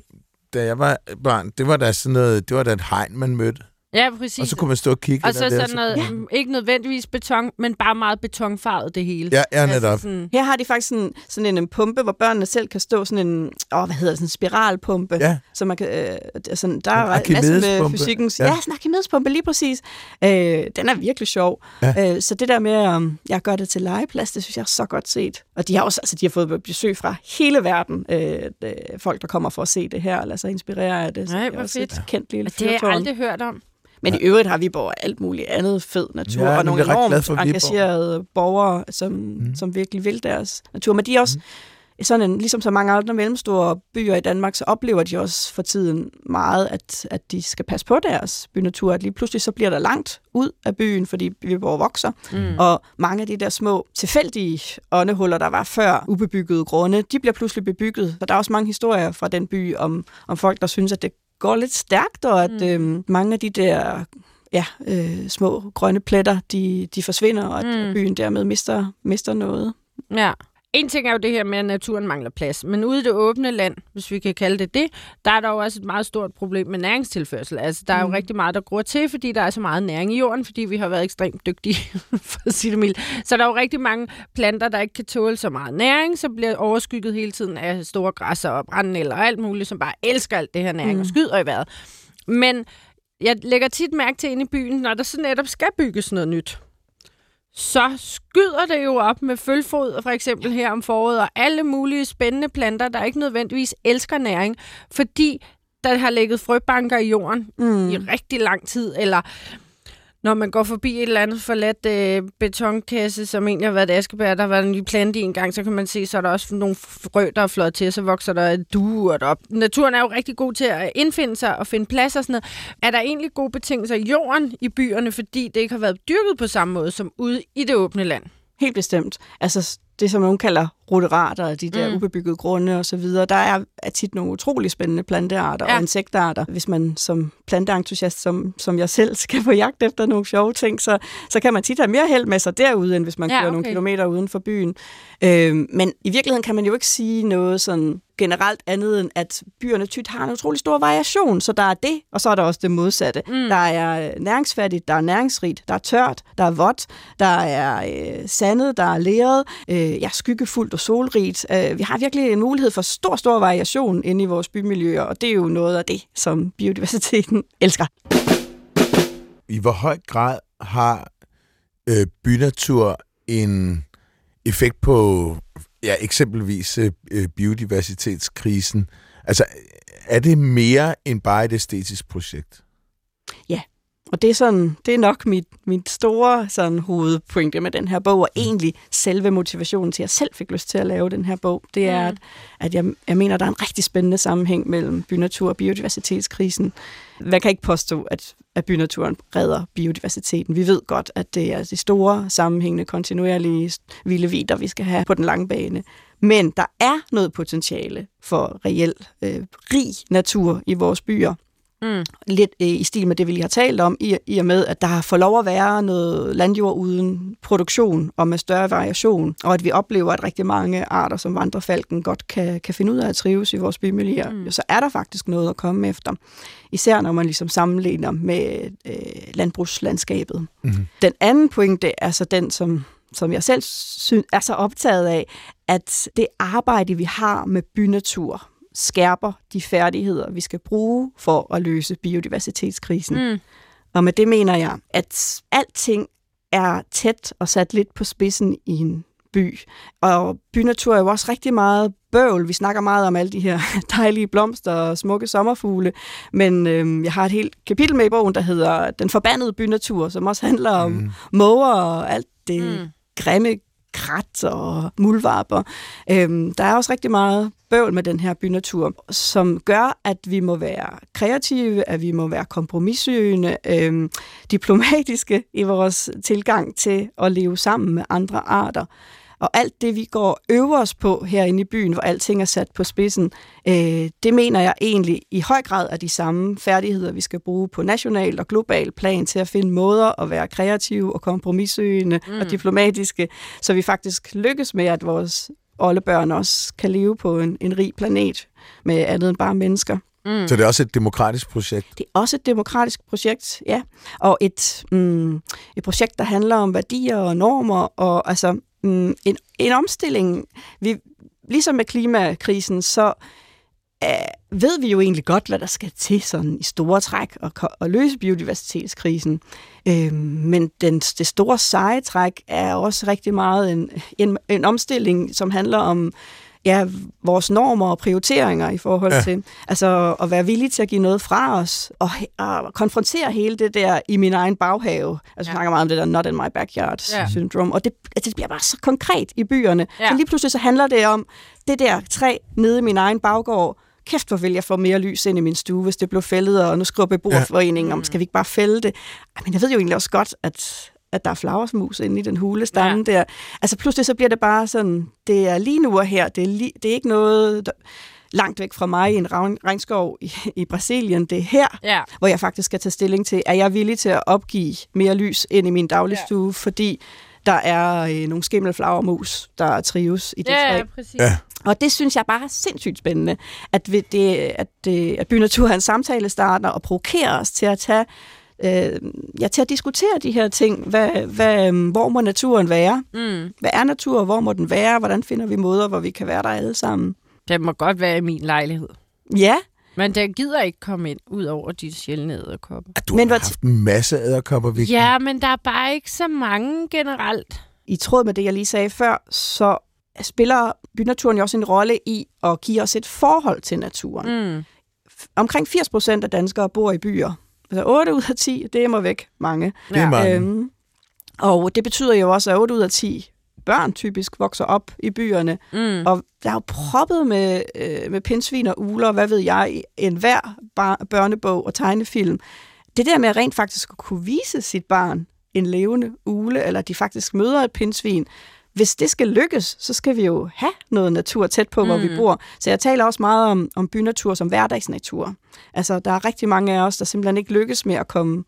da jeg var barn, det var da sådan noget, det var da et hegn, man mødte. Ja, præcis. Og så kunne man stå og kigge. og så det, sådan noget, ja. ikke nødvendigvis beton, men bare meget betonfarvet det hele. Ja, ja, netop. Altså sådan, Her har de faktisk sådan, sådan en, en pumpe, hvor børnene selv kan stå sådan en, åh, hvad hedder det, sådan en spiralpumpe. Ja. Så man kan, øh, sådan, der En er masse med fysikkens... Ja. Ja, sådan en Archimedes-pumpe, lige præcis. Øh, den er virkelig sjov. Ja. Øh, så det der med, at jeg gør det til legeplads, det synes jeg er så godt set. Og de har også altså, de har fået besøg fra hele verden. Øh, øh, folk, der kommer for at se det her, og lader sig inspirere af det. Nej, det er hvor fedt. kendt lille og det har jeg aldrig hørt om. Men i øvrigt har Viborg alt muligt andet fed natur, Ja, og nogle enormt for Viborg. engagerede borgere, som, mm. som virkelig vil deres natur. Men de er også, mm. sådan en, ligesom så mange andre mellemstore byer i Danmark, så oplever de også for tiden meget, at, at de skal passe på deres bynatur. At lige pludselig så bliver der langt ud af byen, fordi Viborg vokser. Mm. Og mange af de der små tilfældige åndehuller, der var før ubebyggede grunde, de bliver pludselig bebygget. Og der er også mange historier fra den by om, om folk, der synes, at det går lidt stærkt, og at øhm, mange af de der ja, øh, små grønne pletter, de, de forsvinder, og at Mm. byen dermed mister, mister noget. Ja. En ting er jo det her med, at naturen mangler plads. Men ude i det åbne land, hvis vi kan kalde det det, der er der jo også et meget stort problem med næringstilførsel. Altså, der er jo Mm. rigtig meget, der gror til, fordi der er så meget næring i jorden, fordi vi har været ekstremt dygtige, (laughs) for at sige det mildt. Så der er jo rigtig mange planter, der ikke kan tåle så meget næring, så bliver overskygget hele tiden af store græsser og brændenælder og alt muligt, som bare elsker alt det her næring mm. og skyder i vejret. Men jeg lægger tit mærke til inde i byen, når der så netop skal bygges noget nyt, så skyder det jo op med følfod, for eksempel her om foråret, og alle mulige spændende planter, der ikke nødvendigvis elsker næring, fordi der har ligget frøbanker i jorden Mm. i rigtig lang tid, eller når man går forbi et eller andet forladt øh, betonkasse, som egentlig har været et askebær, der har været en ny plante i en gang, så kan man se, så er der også nogle frø, der er flået til, og så vokser der duer op. Naturen er jo rigtig god til at indfinde sig og finde plads og sådan noget. Er der egentlig gode betingelser i jorden i byerne, fordi det ikke har været dyrket på samme måde som ude i det åbne land? Helt bestemt. Altså det, som nogen kalder roterater, de der Mm. ubebyggede grunde og så videre, der er, er tit nogle utrolig spændende plantearter Ja. og insektarter. Hvis man som planteentusiast, som, som jeg selv, skal på jagt efter nogle sjove ting, så, så kan man tit have mere held med sig derude, end hvis man Ja, kører okay. nogle kilometer uden for byen. Øhm, men i virkeligheden kan man jo ikke sige noget sådan generelt andet end, at byerne tit har en utrolig stor variation. Så der er det, og så er der også det modsatte. Mm. Der er øh, næringsfattigt, der er næringsrigt, der er tørt, der er vådt, der er øh, sandet, der er leret, øh, ja, skyggefuldt og solrigt. Øh, vi har virkelig en mulighed for stor, stor variation inde i vores bymiljøer, og det er jo noget af det, som biodiversiteten (laughs) elsker. I hvor høj grad har øh, bynatur en effekt på ja, eksempelvis øh, øh, biodiversitetskrisen? Altså, er det mere end bare et æstetisk projekt? Og det er, sådan, det er nok mit, mit store sådan, hovedpointe med den her bog, og egentlig selve motivationen til, at jeg selv fik lyst til at lave den her bog, det er, Mm. at, at jeg, jeg mener, der er en rigtig spændende sammenhæng mellem bynatur og biodiversitetskrisen. Man kan ikke påstå, at, at bynaturen redder biodiversiteten. Vi ved godt, at det er de store, sammenhængende, kontinuerlige vilde vider, vi skal have på den lange bane. Men der er noget potentiale for reel, øh, rig natur i vores byer Mm. lidt øh, i stil med det, vi lige har talt om, i, i og med, at der får lov at være noget landjord uden produktion og med større variation, og at vi oplever, at rigtig mange arter som vandrefalken godt kan, kan finde ud af at trives i vores bymiljøer, Mm. mm. så er der faktisk noget at komme efter. Især når man ligesom sammenligner med øh, landbrugslandskabet. Mm-hmm. Den anden pointe er så den, som som jeg selv synes, er så optaget af, at det arbejde, vi har med bynatur, skærper de færdigheder, vi skal bruge for at løse biodiversitetskrisen. Mm. Og med det mener jeg, at alting er tæt og sat lidt på spidsen i en by. Og bynatur er jo også rigtig meget bøvl. Vi snakker meget om alle de her (laughs) dejlige blomster og smukke sommerfugle, men øhm, jeg har et helt kapitel med i bogen, der hedder Den forbandede bynatur, som også handler om mm. måger og alt det mm. grimme krat og muldvarper. Øhm, der er også rigtig meget bøvl med den her bynatur, som gør, at vi må være kreative, at vi må være kompromissøgende, øhm, diplomatiske i vores tilgang til at leve sammen med andre arter. Og alt det, vi går øver os på herinde i byen, hvor alting er sat på spidsen, øh, det mener jeg egentlig i høj grad er de samme færdigheder, vi skal bruge på national og global plan til at finde måder at være kreative og kompromissøgende mm. og diplomatiske, så vi faktisk lykkes med, at vores oldebørn også kan leve på en, en rig planet med andet end bare mennesker. Mm. Så det er også et demokratisk projekt? Det er også et demokratisk projekt, ja. Og et, mm, et projekt, der handler om værdier og normer, og altså mm, en, en omstilling. Vi, ligesom med klimakrisen, så uh, ved vi jo egentlig godt, hvad der skal til sådan i store træk og, og løse biodiversitetskrisen. Uh, men den, det store seje træk er også rigtig meget en, en, en omstilling, som handler om ja, vores normer og prioriteringer i forhold ja. til altså at være villige til at give noget fra os og, og konfrontere hele det der i min egen baghave. Altså ja. snakker meget om det der not in my backyard ja. syndrom, og det, altså, det bliver bare så konkret i byerne. Ja. Så lige pludselig så handler det om det der træ nede i min egen baggård, kæft, hvor vil jeg få mere lys ind i min stue, hvis det blev fældet, og nu skriver beboerforeningen ja. om, skal vi ikke bare fælde det? Men jeg ved jo egentlig også godt, at at der er flagersmus inde i den hulestamme ja. der. Altså pludselig så bliver det bare sådan, det er lige nu og her, det er, li, det er ikke noget... Der, langt væk fra mig i en regnskov i, i Brasilien. Det er her, ja. hvor jeg faktisk skal tage stilling til, er jeg villig til at opgive mere lys ind i min dagligstue, ja. fordi der er øh, nogle skimmelflagermus, der trives i det ja, træ. Ja, præcis. Ja. Og det synes jeg bare er sindssygt spændende, at, det, at, det, at Bynatur er en samtale starter og provokerer os til at tage øh, ja, til at diskutere de her ting. Hvad, hvad, øhm, hvor må naturen være? Mm. Hvad er natur, og hvor må den være? Hvordan finder vi måder, hvor vi kan være der alle sammen? Det må godt være i min lejlighed. Ja. Men den gider ikke komme ind, ud over de sjældne æderkopper. Du men har haft en masse æderkopper, Vicky. Ja, men der er bare ikke så mange generelt. I tråd med det, jeg lige sagde før, så spiller bynaturen jo også en rolle i at give os et forhold til naturen. Mm. Omkring 80 procent af danskere bor i byer. Altså 8 ud af 10, det er mig væk mange. Det er mange. Øhm, og det betyder jo også, at 8 ud af 10 børn typisk vokser op i byerne. Mm. Og der er jo proppet med, øh, med pindsvin og uler, hvad ved jeg, en hver bar- børnebog og tegnefilm. Det der med rent faktisk at kunne vise sit barn en levende ule, eller de faktisk møder et pindsvin, hvis det skal lykkes, så skal vi jo have noget natur tæt på, hvor mm. vi bor. Så jeg taler også meget om, om bynatur som hverdagsnatur. Altså, der er rigtig mange af os, der simpelthen ikke lykkes med at komme,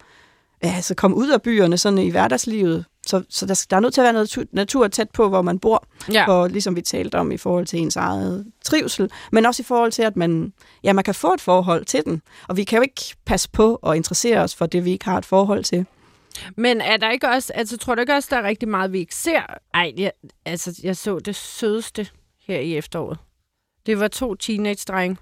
altså, komme ud af byerne sådan i hverdagslivet. Så, så der, der er nødt til at være noget natur, tæt på, hvor man bor, ja. og ligesom vi talte om i forhold til ens eget trivsel, men også i forhold til, at man, ja, man kan få et forhold til den. Og vi kan jo ikke passe på og interessere os for det, vi ikke har et forhold til. Men er der ikke også, altså tror du ikke også, der er rigtig meget, vi ikke ser? Ej, jeg, altså jeg så det sødeste her i efteråret. Det var to teenage-drenge.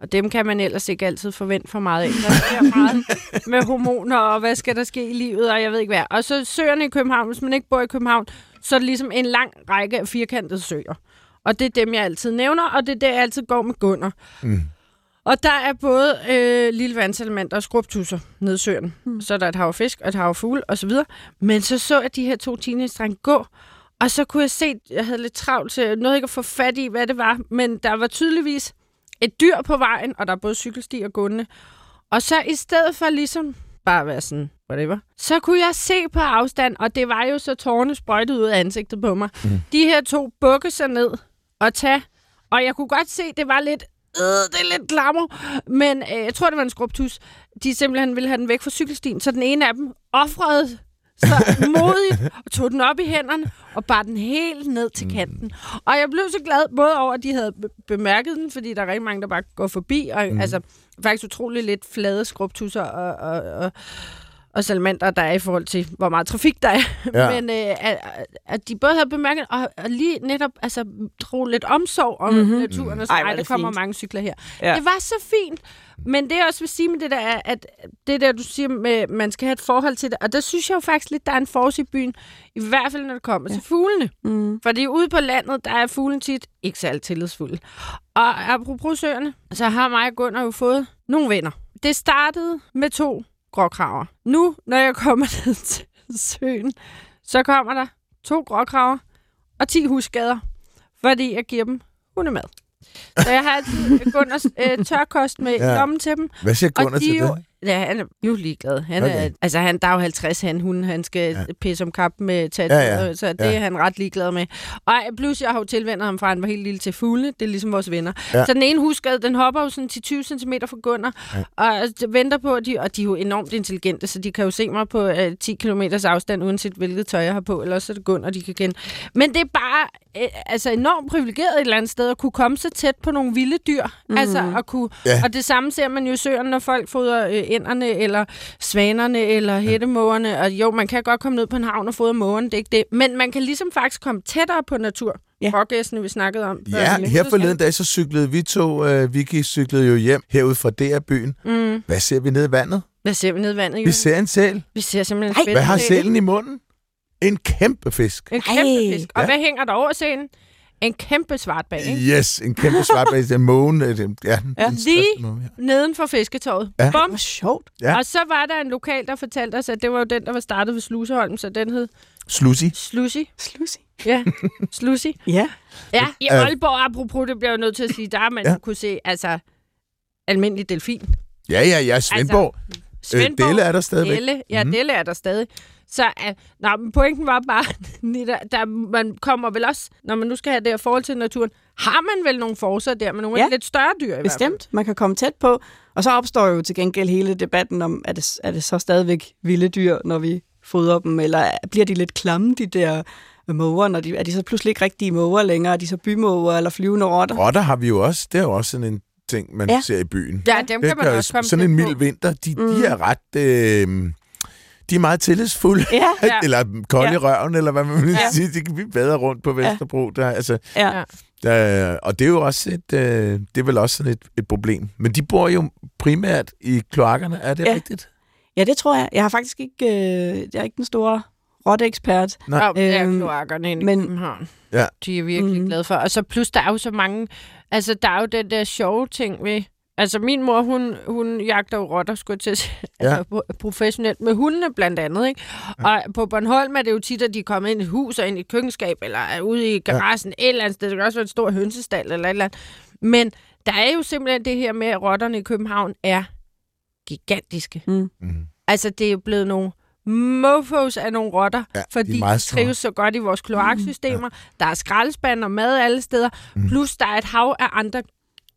Og dem kan man ellers ikke altid forvente for meget af. Der sker meget med hormoner, og hvad skal der ske i livet, og jeg ved ikke hvad. Og så søerne i København, hvis man ikke bor i København, så er det ligesom en lang række af firkantede søer. Og det er dem, jeg altid nævner, og det er der, jeg altid går med Gunnar. Mm. Og der er både øh, lille vandselementer og skrubtusser nede i søen. Mm. Så er der et hav fisk og et hav fugle osv. Men så så jeg de her to teenage gå, og så kunne jeg se, at jeg havde lidt travlt til, noget ikke at få fat i, hvad det var. Men der var tydeligvis et dyr på vejen, og der er både cykelsti og gående. Og så i stedet for ligesom bare være sådan, whatever, så kunne jeg se på afstand, og det var jo så tårne sprøjtet ud af ansigtet på mig. Mm. De her to bukke sig ned og tage, og jeg kunne godt se, det var lidt øh, det er lidt glammer. Men øh, jeg tror, det var en skrubtus. De simpelthen ville have den væk fra cykelstien, så den ene af dem offrede så modigt og tog den op i hænderne og bar den helt ned til kanten. Og jeg blev så glad, både over, at de havde bemærket den, fordi der er rigtig mange, der bare går forbi, og mm. altså faktisk utrolig lidt flade skrubtusser og, og, og og salamander, der er i forhold til, hvor meget trafik der er. (laughs) Ja. Men øh, at, at de både har bemærket, og, og lige netop altså, tro lidt omsorg om Mhm. mm-hmm. naturen, og så, Ej, Ej, hvor er der det kommer fint. mange cykler her. Ja. Ja. Det var så fint. Men det jeg også vil sige med det der, er, at det der, du siger med, man skal have et forhold til det, og der synes jeg jo faktisk lidt, der er en force i byen, i hvert fald når det kommer ja. til fuglene. Mm. Fordi ude på landet, der er fuglen tit ikke særlig tillidsfulde. Og apropos søerne, så har mig og Gunnar jo fået nogle venner. Det startede med to gråkraver. Nu, når jeg kommer (laughs) ned til søen, så kommer der to gråkraver og 10 husskader, fordi jeg giver dem hundemad. Så jeg har altid Gunners øh, tørkost med Ja. lommen til dem. Hvad siger Gunnar de til det? Ja, han er jo ligeglad. Han Okay. er, altså, han, der er jo 50 han, hun, han skal Ja. pisse om kap med tat, Ja, ja, så det Ja. er han ret ligeglad med. Og plus, jeg har jo tilvendt ham fra, han var helt lille til fuglene. Det er ligesom vores venner. Ja. Så den ene huskade, den hopper jo sådan til 20 cm fra Gunnar, Ja. og venter på, at de, og de er jo enormt intelligente, så de kan jo se mig på øh, 10 km afstand, uanset hvilket tøj jeg har på, eller så er det Gunnar, de kan kende. Men det er bare øh, altså enormt privilegeret et eller andet sted, at kunne komme så tæt på nogle vilde dyr. Mm. Altså at kunne, ja. Og det samme ser man jo i søerne, når folk fodrer øh, ænderne, eller svanerne, eller hættemågerne. Og jo, man kan godt komme ned på en havn og fodre mågerne, det er ikke det. Men man kan ligesom faktisk komme tættere på natur. Ja. Rågæsene, vi snakkede om. Ja, her forleden dag, så cyklede vi to, øh, Vicky cyklede jo hjem herud fra DR-byen. Mm. Hvad ser vi nede i vandet? Hvad ser vi nede i vandet? Vi Jørgen? ser en sæl. vi ser simpelthen Ej. Hvad har sælen i munden? En kæmpe fisk. En kæmpe Ej. fisk. Og Ja. hvad hænger der over scenen? En kæmpe svartbag, ikke? Yes, en kæmpe svartbæs. Den mågen. øh, den- Ja, den, Ja. Lige måge, ja. Neden for fisketåret. Ja. Bum. Hvor sjovt. Ja. Og så var der en lokal, der fortalte os, at det var jo den, der var startet ved Sluseholm, så den hed Slusy. Slusy. Slusy. Ja, Slusy. (laughs) Ja. Ja, i. Aalborg, apropos, det bliver jeg jo nødt til at sige, der har man Ja. kunne se, altså, almindelig delfin. Ja, ja, ja. Svendborg. Altså, Svendborg, øh, Dele er der stadigvæk. Dele, ja, mm. Dele er der stadig. Så uh, nå, men pointen var bare, (laughs) der, der, man kommer vel også, når man nu skal have det her forhold til naturen, har man vel nogle forser der med nogle Ja. lidt større dyr i hvert fald. Bestemt. Man kan komme tæt på. Og så opstår jo til gengæld hele debatten om, er det, er det så stadigvæk vilde dyr, når vi fodrer dem, eller bliver de lidt klamme, de der måger, når de, er de så pludselig ikke rigtige måger længere? Er de så bymåger eller flyvende rotter? Rotter har vi jo også. Det er jo også sådan en ting, man Ja. ser i byen. Ja, dem Det kan man også komme sådan en mild på. vinter, de. Mm. de er ret... Øh, de er meget tillidsfulde. Ja, (laughs) Ja. eller kolde ja. Ja. i røven, eller hvad man vil Ja. ja. sige. De kan blive bedre rundt på Vesterbro. Der, altså, ja. Ja. der, og det er jo også et, øh, det er vel også sådan et, et problem. Men de bor jo primært i kloakkerne, er det Ja. ja. rigtigt? ja, det tror jeg. Jeg har faktisk ikke, øh, jeg er ikke den store rotteekspert. Nej. Ja, det er Øhm, kloakkerne inde i men- København. Ja. De er virkelig Mhm. mm. glade for. Og så plus, der er jo så mange... Altså, der er jo den der sjove ting ved... Altså, min mor, hun, hun jagter jo rotter, skulle jeg til at sige. Ja. Altså, pro- professionelt. Med hundene blandt andet, ikke? Og på Bornholm er det jo tit, at de er kommet ind i et hus og ind i et køkkenskab, eller er ude i garagen ja. et eller andet sted. Det kan også være et stort hønsestal eller et eller andet. Men der er jo simpelthen det her med, at rotterne i København er gigantiske. Mm. Altså, det er jo blevet nogle mofos af nogle rotter, Ja, fordi de de, trives så godt i vores kloaksystemer. Der er skraldespand og mad alle steder. Mm. Plus, der er et hav af andre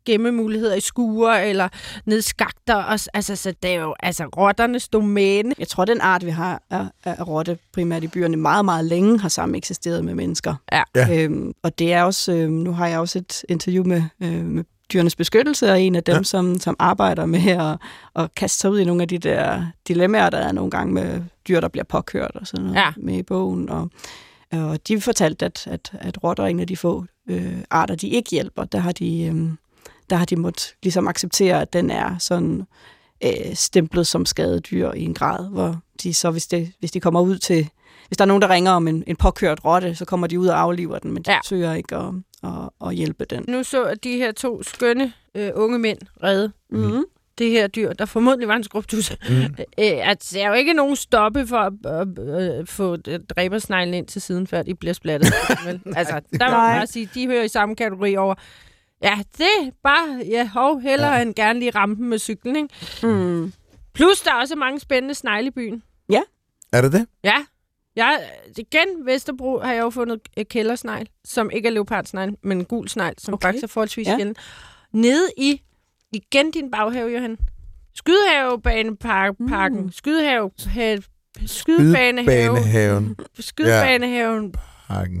gemmemuligheder i skuer eller ned i skakter. Og, altså, så det er jo altså, rotternes domæne. Jeg tror, den art, vi har af, af rotte, primært i byerne, meget, meget længe har sammen eksisteret med mennesker. Ja. Ja. Øhm, og det er også, øhm, nu har jeg også et interview med, øh, med dyrenes beskyttelse, og en af dem, ja. som, som arbejder med at, at kaste sig ud i nogle af de der dilemmaer, der er nogle gange med dyr, der bliver påkørt og sådan noget Ja. med i bogen. Og, og de fortalte, at, at, at rotter er en af de få øh, arter, de ikke hjælper. Der har de, øh, der har de måttet ligesom acceptere, at den er sådan øh, stemplet som skadedyr i en grad, hvor de så, hvis, det, hvis de kommer ud til, hvis der er nogen, der ringer om en, en påkørt rotte, så kommer de ud og afliver den, men de Ja. søger ikke at, at, at hjælpe den. Nu så at de her to skønne øh, unge mænd redde Mm. det her dyr, der formodentlig var en skrubtus. Mm. (laughs) Øh, at der er jo ikke nogen stoppe for at øh, øh, få dræbersneglen ind til siden, før de bliver splattet. (laughs) Altså, der må man bare sige, de hører i samme kategori over. Ja, det er bare, ja, hov, hellere ja. end gerne lige ramme dem med cyklen, ikke? Mm. Plus, der er også mange spændende snegle i byen. Er det det? Ja, jeg, igen, Vesterbro har jeg jo fundet øh, kældersnegl, som ikke er leopardsnegl, men en gul snegl, som okay. Faktisk er forholdsvis Ja. sjælden. Nede i, igen din baghave, Johan. Skydehavebaneparken. Mm. Skydehave, ha, skydebanehave. Banehaven. Skydebanehaven. Parken.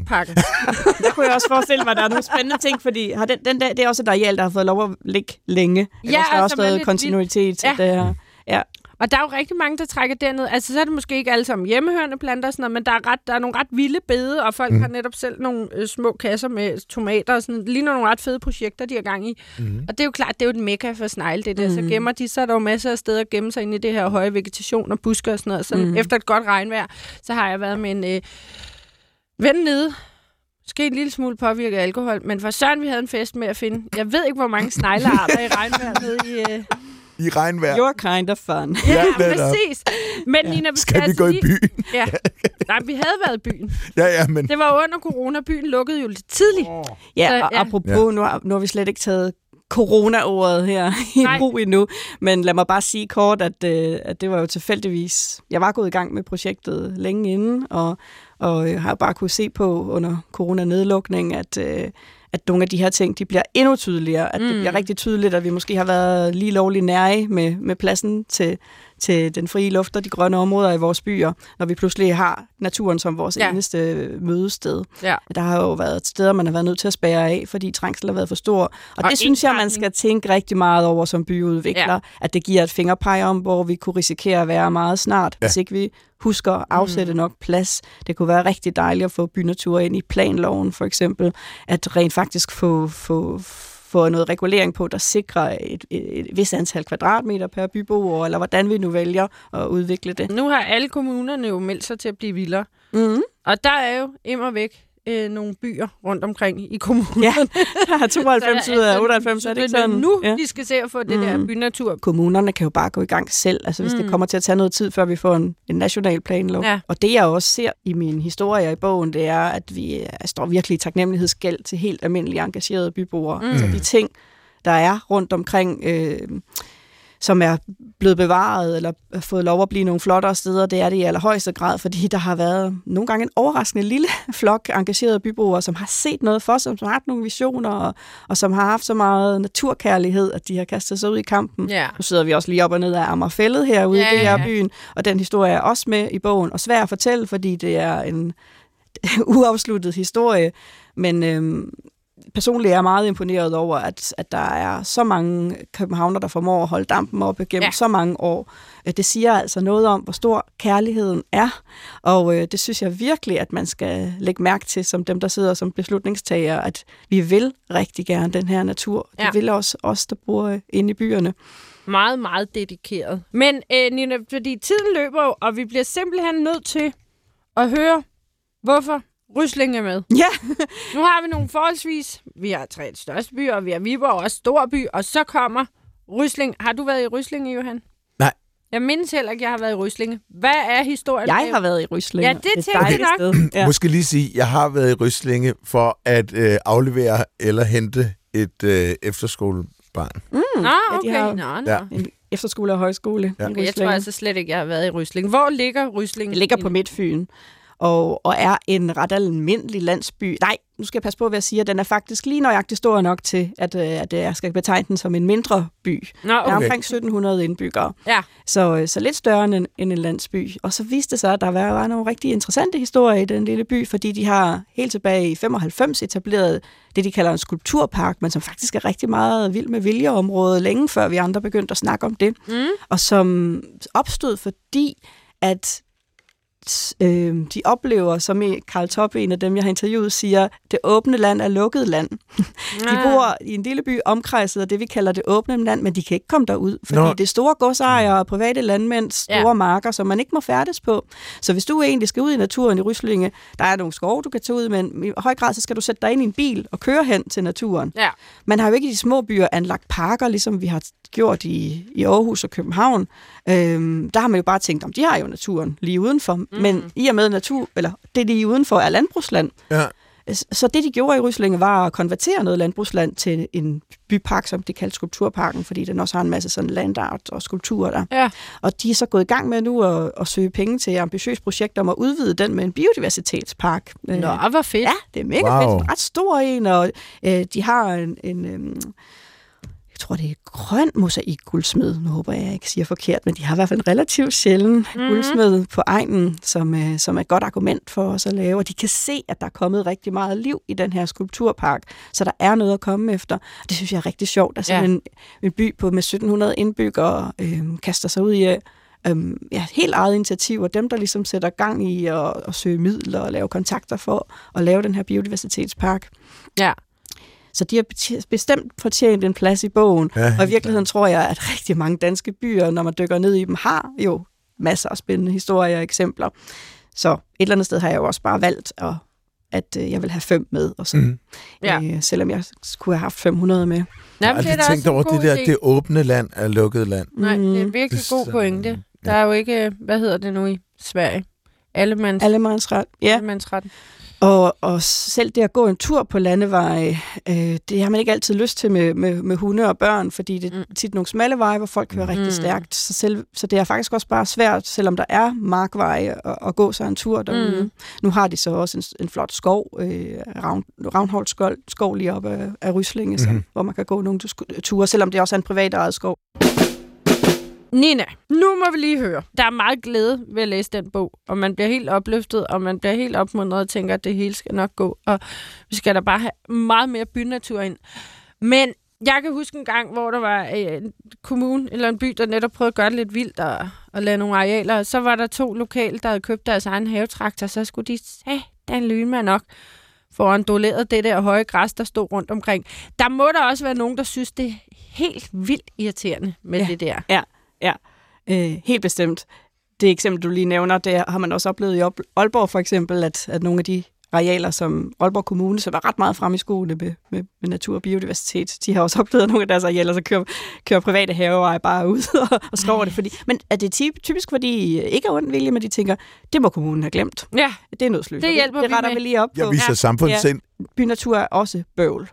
Pakken. Der (laughs) kunne jeg også forestille mig, at der er nogle spændende ting, fordi har den, den der, det er også et areal, der har fået lov at ligge længe. Ja, der er altså, også er noget lidt kontinuitet til Ja. det her. Ja. Og der er jo rigtig mange, der trækker derned. Altså, så er det måske ikke alle sammen hjemmehørende planter og sådan noget, men der er, ret, der er nogle ret vilde bede, og folk mm. har netop selv nogle øh, små kasser med tomater og sådan. Ligner nogle ret fede projekter, de har gang i. Mm. Og det er jo klart, det er jo et mekka for snegle, det der. Mm. Så gemmer de, så er der jo masser af steder at gemme sig ind i det her høje vegetation og busker og sådan noget. Så mm. efter et godt regnvejr, så har jeg været med en øh, ven nede, Måske en lille smule påvirket af alkohol, men for Søren, vi havde en fest med at finde, jeg ved ikke, hvor mange sneglearter i regnvejr nede i... Øh, I regnvejr. You're kind of fun. (laughs) Ja, netop. præcis. Men ja. Nina, Skal vi altså gå i byen? Ja. Nej, vi havde været i byen. Ja, ja, men... Det var under corona. Byen lukkede jo lidt tidligt. Ja, Så, og ja. apropos, ja. Nu, har, nu har vi slet ikke taget corona-ordet her i Nej. brug endnu, men lad mig bare sige kort, at, øh, at det var jo tilfældigvis... Jeg var gået i gang med projektet længe inden, og, og øh, har bare kunne se på under corona-nedlukning, at, øh, at nogle af de her ting, de bliver endnu tydeligere. At mm. det Mm. bliver rigtig tydeligt, at vi måske har været lige lovligt nære med, med pladsen til, til den frie luft og de grønne områder i vores byer, når vi pludselig har naturen som vores Ja. eneste mødested. Ja. Der har jo været steder, man har været nødt til at spære af, fordi trængsel har været for stor. Og, Og det synes jeg, man skal tænke rigtig meget over som byudvikler, Ja. at det giver et fingerpege om, hvor vi kunne risikere at være meget snart, ja. hvis ikke vi husker at afsætte mm. nok plads. Det kunne være rigtig dejligt at få bynatur ind i planloven, for eksempel. At rent faktisk få, få, få noget regulering på, der sikrer et, et, et vis antal kvadratmeter per byboer, eller hvordan vi nu vælger at udvikle det. Nu har alle kommunerne jo meldt sig til at blive vildere. Mm. Og der er jo immer væk øh, nogle byer rundt omkring i kommunen. Ja, (laughs) der er 92 ud af 98, så er det ikke sådan? nu, Ja. de skal se at få det der Mhm. bynatur. kommunerne kan jo bare gå i gang selv, altså hvis mm. Mm. det kommer til at tage noget tid, før vi får en, en national planlov. Ja. Og det jeg også ser i min historie i bogen, det er, at vi øh, står virkelig i taknemmelighedsgæld til helt almindelige engagerede byboere. Mm. Mm. Altså de ting, der er rundt omkring, øh, som er blevet bevaret eller fået lov at blive nogle flottere steder, det er det i allerhøjeste grad, fordi der har været nogle gange en overraskende lille (laughs) flok engagerede byboere, som har set noget for sig, som har haft nogle visioner, og, og som har haft så meget naturkærlighed, at de har kastet sig ud i kampen. Ja. Nu sidder vi også lige op og ned af Amagerfællet herude Ja, i det her ja. byen, og den historie er også med i bogen, og svær at fortælle, fordi det er en (laughs) uafsluttet historie, men øhm, personligt er jeg meget imponeret over, at, at der er så mange københavner, der formår at holde dampen oppe gennem Ja. så mange år. Øh, Det siger altså noget om, hvor stor kærligheden er, og øh, det synes jeg virkelig, at man skal lægge mærke til, som dem, der sidder som beslutningstager, at vi vil rigtig gerne den her natur. Det Ja. vil også os, der bor øh, inde i byerne. Meget, meget dedikeret. Men øh, Nina, fordi tiden løber jo, og vi bliver simpelthen nødt til at høre, hvorfor Rysling er med. Ja, Nu har vi nogle forholdsvis, vi har tre største byer, og vi har Viborg også stor by, og så kommer Rysling. Har du været i Ryslinge, Johan? Nej. Jeg mindes heller ikke, at jeg har været i Ryslinge. Hvad er historien? jeg har været i Ryslinge. Ja, det Et tænkte jeg dejligt nok. sted. Ja. Måske lige sige, jeg har været i Ryslinge for at øh, aflevere eller hente et øh, efterskolebarn. Nå, Ja, de okay. har- Nå, nå. Ja. En efterskole og højskole. Ja. i Okay, jeg tror Ryslinge. altså slet ikke, jeg har været i Rysling. Hvor ligger Rysling? Det ligger på Midtfyn, og, og er en ret almindelig landsby. Nej, nu skal jeg passe på, hvad jeg siger. Den er faktisk lige nøjagtigt stor nok til, at, øh, at jeg skal betegne den som en mindre by. Nå, Der er okay. omkring 1700 indbyggere. Ja. Så, øh, så lidt større end, end en landsby. Og så viste det sig, at der var, var nogle rigtig interessante historier i den lille by, fordi de har helt tilbage i 95 etableret det, de kalder en skulpturpark, men som faktisk er rigtig meget vild med viljeområde, længe før vi andre begyndte at snakke om det. Mm. Og som opstod, fordi at øh, de oplever, som i Karl Toppe, en af dem, jeg har interviewet, siger, det åbne land er lukket land. (laughs) De Ah. bor i en lille by omkredset af det, vi kalder det åbne land, men de kan ikke komme derud, fordi Nå. Det er store godsejere og private landmænd, store ja. marker, som man ikke må færdes på. Så hvis du egentlig skal ud i naturen i Ryslinge, der er nogle skove, du kan tage ud, men i høj grad, så skal du sætte dig ind i en bil og køre hen til naturen. Ja. Man har jo ikke i de små byer anlagt parker, ligesom vi har gjort i, i Aarhus og København. Øhm, der har man jo bare tænkt, om de har jo naturen lige udenfor. Mm. Men i og med natur, eller det lige udenfor er landbrugsland. Ja. Så det, de gjorde i Ryslinge, var at konvertere noget landbrugsland til en bypark, som de kaldte Skulpturparken, fordi den også har en masse sådan landart og skulpturer der. Ja. Og de er så gået i gang med nu at, at søge penge til et ambitiøst projekt om at udvide den med en biodiversitetspark. Øh, Nå, hvor fedt. Ja, det er mega Wow. fedt. En ret stor en, og øh, de har en, en øhm, jeg tror, det er grøn mosaik guldsmed. Nu håber jeg, jeg ikke siger forkert, men de har i hvert fald en relativt sjælden mm-hmm. guldsmed på egnen, som, øh, som er et godt argument for os at lave. Og de kan se, at der er kommet rigtig meget liv i den her skulpturpark, så der er noget at komme efter. Det synes jeg er rigtig sjovt. Altså Ja. en, en by på med 1700 indbyggere øh, kaster sig ud i at øhm, ja, helt eget initiativ, og dem, der ligesom sætter gang i at, at søge midler og lave kontakter for at lave den her biodiversitetspark. Ja. Så de har bestemt fortjent en plads i bogen, Ja, og i virkeligheden tror jeg, at rigtig mange danske byer, når man dykker ned i dem, har jo masser af spændende historier og eksempler. Så et eller andet sted har jeg jo også bare valgt, at, at øh, jeg vil have fem med, og så, Mm. Ja. øh, selvom jeg skulle have haft 500 med. Nå, Jeg har aldrig tænkt over det der, idé. det åbne land er lukket land. Nej, det er en Mm. virkelig Det- god pointe. ja. Der er jo ikke, øh, hvad hedder det nu i Sverige? Allemands, Allemandsret. Ja, Allemandsretten. Og, og selv det at gå en tur på landeveje, øh, det har man ikke altid lyst til med, med, med hunde og børn, fordi det er Mm. tit nogle smalle veje, hvor folk kører Mm. rigtig stærkt. Så, selv, så det er faktisk også bare svært, selvom der er markveje, at, at gå sig en tur derude. Mm. Nu har de så også en, en flot skov, øh, Ravn, Ravnholdt skov, skov lige op af, af Ryslinge, mm-hmm. Mhm. hvor man kan gå nogle ture, selvom det også er en privat ejet skov. Nina, nu må vi lige høre. Der er meget glæde ved at læse den bog, og man bliver helt opløftet, og man bliver helt opmuntret og tænker, at det hele skal nok gå, og vi skal da bare have meget mere bynatur ind. Men jeg kan huske en gang, hvor der var øh, en kommune eller en by, der netop prøvede at gøre det lidt vildt og, og lade nogle arealer. Så var der to lokale, der havde købt deres egen havetraktor, så skulle de den lyne mig nok for en doleret det der høje græs, der stod rundt omkring. Der må der også være nogen, der synes, det er helt vildt irriterende med Ja. det der. Øh, helt bestemt. Det eksempel, du lige nævner, det har man også oplevet i Aalborg for eksempel, at, at nogle af de arealer, som Aalborg Kommune, som er ret meget frem i skoene med, med, med natur og biodiversitet, de har også (laughs) oplevet nogle af deres arealer, så kører, kører private haveveje bare ud (laughs) og, og slår over det. Fordi, men er det typ- typisk, fordi ikke er ond vilje, men de tænker, det må kommunen have glemt. Ja, Det er noget sløs. Det hjælper det vi retter med. vi lige op Jeg på. viser samfundssind. Bynatur er også bøvl.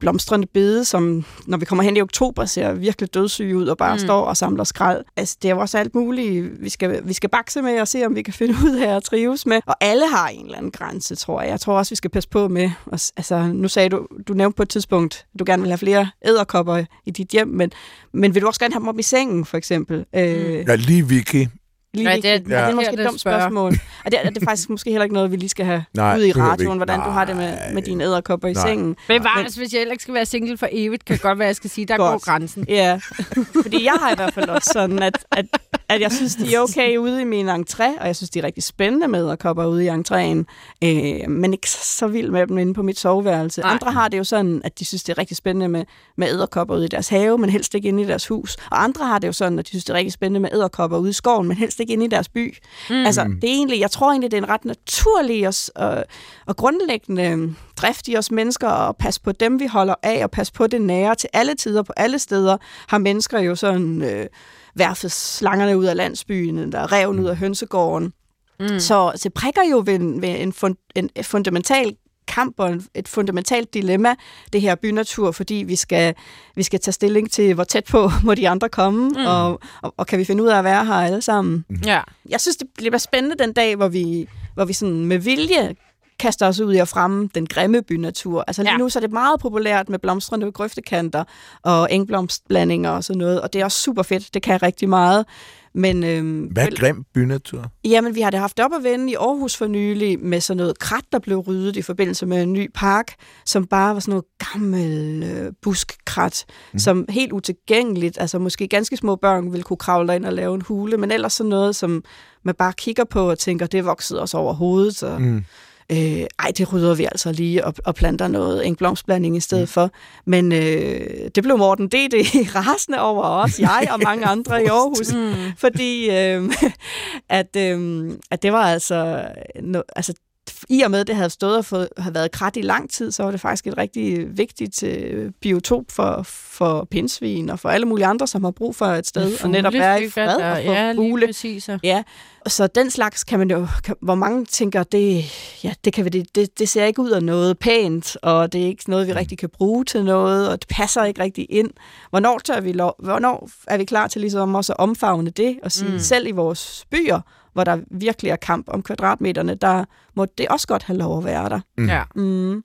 Blomstrende bede, som når vi kommer hen i oktober, ser virkelig dødssyge ud og bare Mm. mm. står og samler skrald. Altså, det er jo også alt muligt, vi skal, vi skal bakse med og se, om vi kan finde ud af at trives med. Og alle har en eller anden grænse, tror jeg. Jeg tror også, vi skal passe på med. Og, altså, nu sagde du, du nævnte på et tidspunkt, at du gerne vil have flere æderkopper i dit hjem, men, men vil du også gerne have dem op i sengen, for eksempel? Øh, Ja, lige Vicky. Lige Ja, ja, det er- er, det er ja. måske et dumt spørgsmål. Og det er, det er faktisk måske heller ikke noget, vi lige skal have Nej, ud i radioen, hvordan du har det med, med dine æderkopper i Nej. sengen. Bevares, hvis jeg heller ikke skal være single for evigt, kan godt være, jeg skal sige, der Godt. går grænsen. Ja, (laughs) fordi jeg har i hvert fald også sådan, at, at, at jeg synes, de er okay ude i min entré, og jeg synes, de er rigtig spændende med æderkopper ude i entréen, øh, men ikke så vild med dem inde på mit soveværelse. Nej. Nej. Andre har det jo sådan, at de synes, det er rigtig spændende med, med æderkopper ude i deres have, men helst ikke inde i deres hus. Og andre har det jo sådan, at de synes, det er rigtig spændende med æderkopper ude i skoven, men helst ikke inde i deres by. Mm. Altså, det er egentlig, jeg tror egentlig, det er en ret naturlig og, og, og grundlæggende drift i os mennesker at passe på dem, vi holder af, og passe på det nære til alle tider, på alle steder, har mennesker jo sådan øh, værfet slangerne ud af landsbyen, eller reven ud af hønsegården. Mm. Så, så det prikker jo ved en, ved en, fund, en fundamental kamp og et fundamentalt dilemma, det her bynatur, fordi vi skal, vi skal tage stilling til, hvor tæt på (laughs) må de andre komme, mm. og, og, og kan vi finde ud af at være her alle sammen. Ja. Jeg synes, det bliver spændende den dag, hvor vi, hvor vi sådan med vilje kaster os ud i at fremme den grimme bynatur. Altså lige ja. nu så er det meget populært med blomstrende grøftekanter og engblomstblandinger og sådan noget, og det er også super fedt. Det kan rigtig meget. Men, øhm, Hvad er grim bynatur? Jamen, vi har det haft op at vende i Aarhus for nylig med sådan noget krat, der blev ryddet i forbindelse med en ny park, som bare var sådan noget gammel øh, buskkrat, mm. som helt utilgængeligt, altså måske ganske små børn ville kunne kravle ind og lave en hule, men ellers sådan noget, som man bare kigger på og tænker, det er vokset os over hovedet, så Mm. Øh, ej, det rydder vi altså lige og, og planter noget, en blomstblanding i stedet mm. for. Men øh, det blev Morten D.D. (laughs) rasende over os, jeg og mange andre i Aarhus, Mm. fordi øh, (laughs) at, øh, at det var altså, no, altså i og med, at det havde stået og fået, havde været krat i lang tid, så var det faktisk et rigtig vigtigt øh, biotop for, for pindsvin og for alle mulige andre, som har brug for et sted og netop være i fred og få ja, fugle. præcis. Ja, så den slags kan man jo, kan, hvor mange tænker, det, ja, det, kan vi, det, det, det ser ikke ud af noget pænt, og det er ikke noget, vi rigtig kan bruge til noget, og det passer ikke rigtig ind. Hvornår, tør vi lov, hvornår er vi klar til ligesom også at omfavne det, og sige, mm. selv i vores byer, hvor der virkelig er kamp om kvadratmeterne, der må det også godt have lov at være der. Mm. Ja. Mm.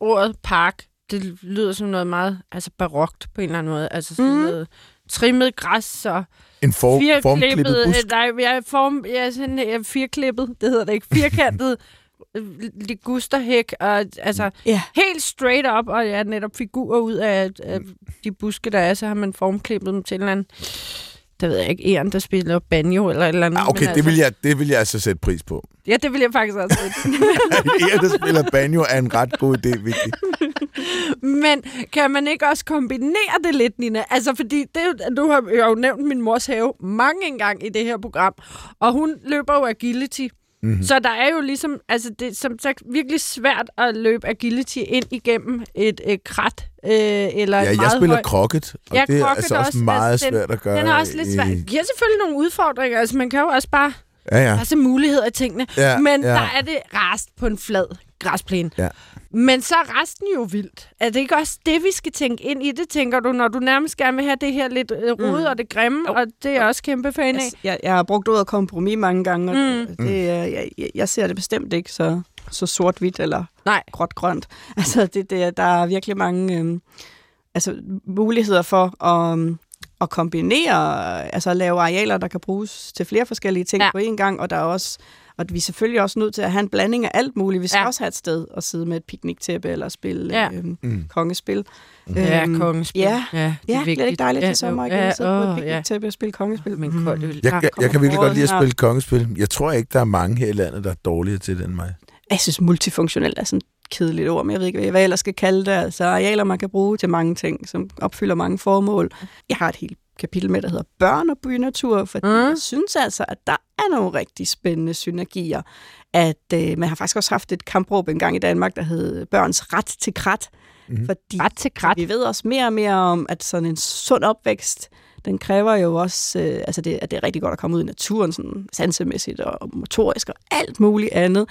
Ordet park, det lyder som noget meget altså barokt på en eller anden måde. Altså sådan Mhm. noget trimmet græs og En for, formklippet firklippet... busk. Nej, jeg er, form, jeg er sådan jeg er firklippet, det hedder det ikke. Firkantet (laughs) ligusterhæk, og altså Ja. helt straight up, og ja, netop figurer ud af, af de buske, der er, så har man formklippet dem til en eller anden det ved jeg ikke, en, der spiller banjo eller et eller andet. Ah, okay, det altså, vil, jeg, det vil jeg altså sætte pris på. Ja, det vil jeg faktisk også lidt. (laughs) en, der spiller banjo, er en ret god idé, Vicky. Men kan man ikke også kombinere det lidt, Nina? Altså, fordi det, du har jo nævnt min mors have mange engang i det her program, og hun løber jo agility. Mhm. Mm-hmm. Så der er jo ligesom, altså det er som sagt virkelig svært at løbe agility ind igennem et, et krat, øh, eller Ja, et jeg meget spiller højt... krokket, og Ja, det er altså også også- meget altså, svært at gøre. Den er også lidt i- svær. Det giver selvfølgelig nogle udfordringer. Altså, man kan jo også bare Ja, ja. der er så muligheder i tingene. Ja, men ja. der er det rast på en flad græsplæne. Ja. Men så er resten jo vildt. Er det ikke også det, vi skal tænke ind i det, tænker du, når du nærmest gerne vil have det her lidt øh, rode mm. og det grimme, Jo. og det er jeg også kæmpe fan af. Jeg, jeg, jeg har brugt ordet kompromis mange gange, og Mm. mm. det, er- jeg, jeg, ser det bestemt ikke så, så sort-hvidt eller Nej. gråt-grønt. (laughs) Altså, det, det, der er virkelig mange øhm, altså, muligheder for at, øhm, at kombinere, altså at lave arealer, der kan bruges til flere forskellige ting Ja. ja. på én gang, og der er også og vi er selvfølgelig også nødt til at have en blanding af alt muligt. Vi skal Ja. ja. også have et sted at sidde med et pikniktæppe eller spille Ja. ja. øhm, Mm. kongespil. Ja, Øhm, kongespil. Ja, ja, det er ja det vigtigt. ikke dejligt ja, til sommer igen at sidde på et åh, ja. pikniktæppe og spille kongespil. Men koldt øl. Jeg, jeg, jeg kan virkelig godt lide at spille kongespil. Jeg tror ikke, der er mange her i landet, der er dårligere til det end mig. Jeg synes, multifunktionel er sådan et kedeligt ord, men jeg ved ikke, hvad jeg ellers skal kalde det. Altså arealer, man kan bruge til mange ting, som opfylder mange formål. Jeg har et helt kapitel med, der hedder børn og bynatur, fordi Mm. mm. jeg synes altså, at der er nogle rigtig spændende synergier. At øh, man har faktisk også haft et kampråb en gang i Danmark, der hed børns ret til krat. Mm. Fordi Ret til krat. vi ved også mere og mere om, at sådan en sund opvækst, den kræver jo også, øh, altså det, at det er rigtig godt at komme ud i naturen, sådan sansemæssigt og motorisk og alt muligt andet.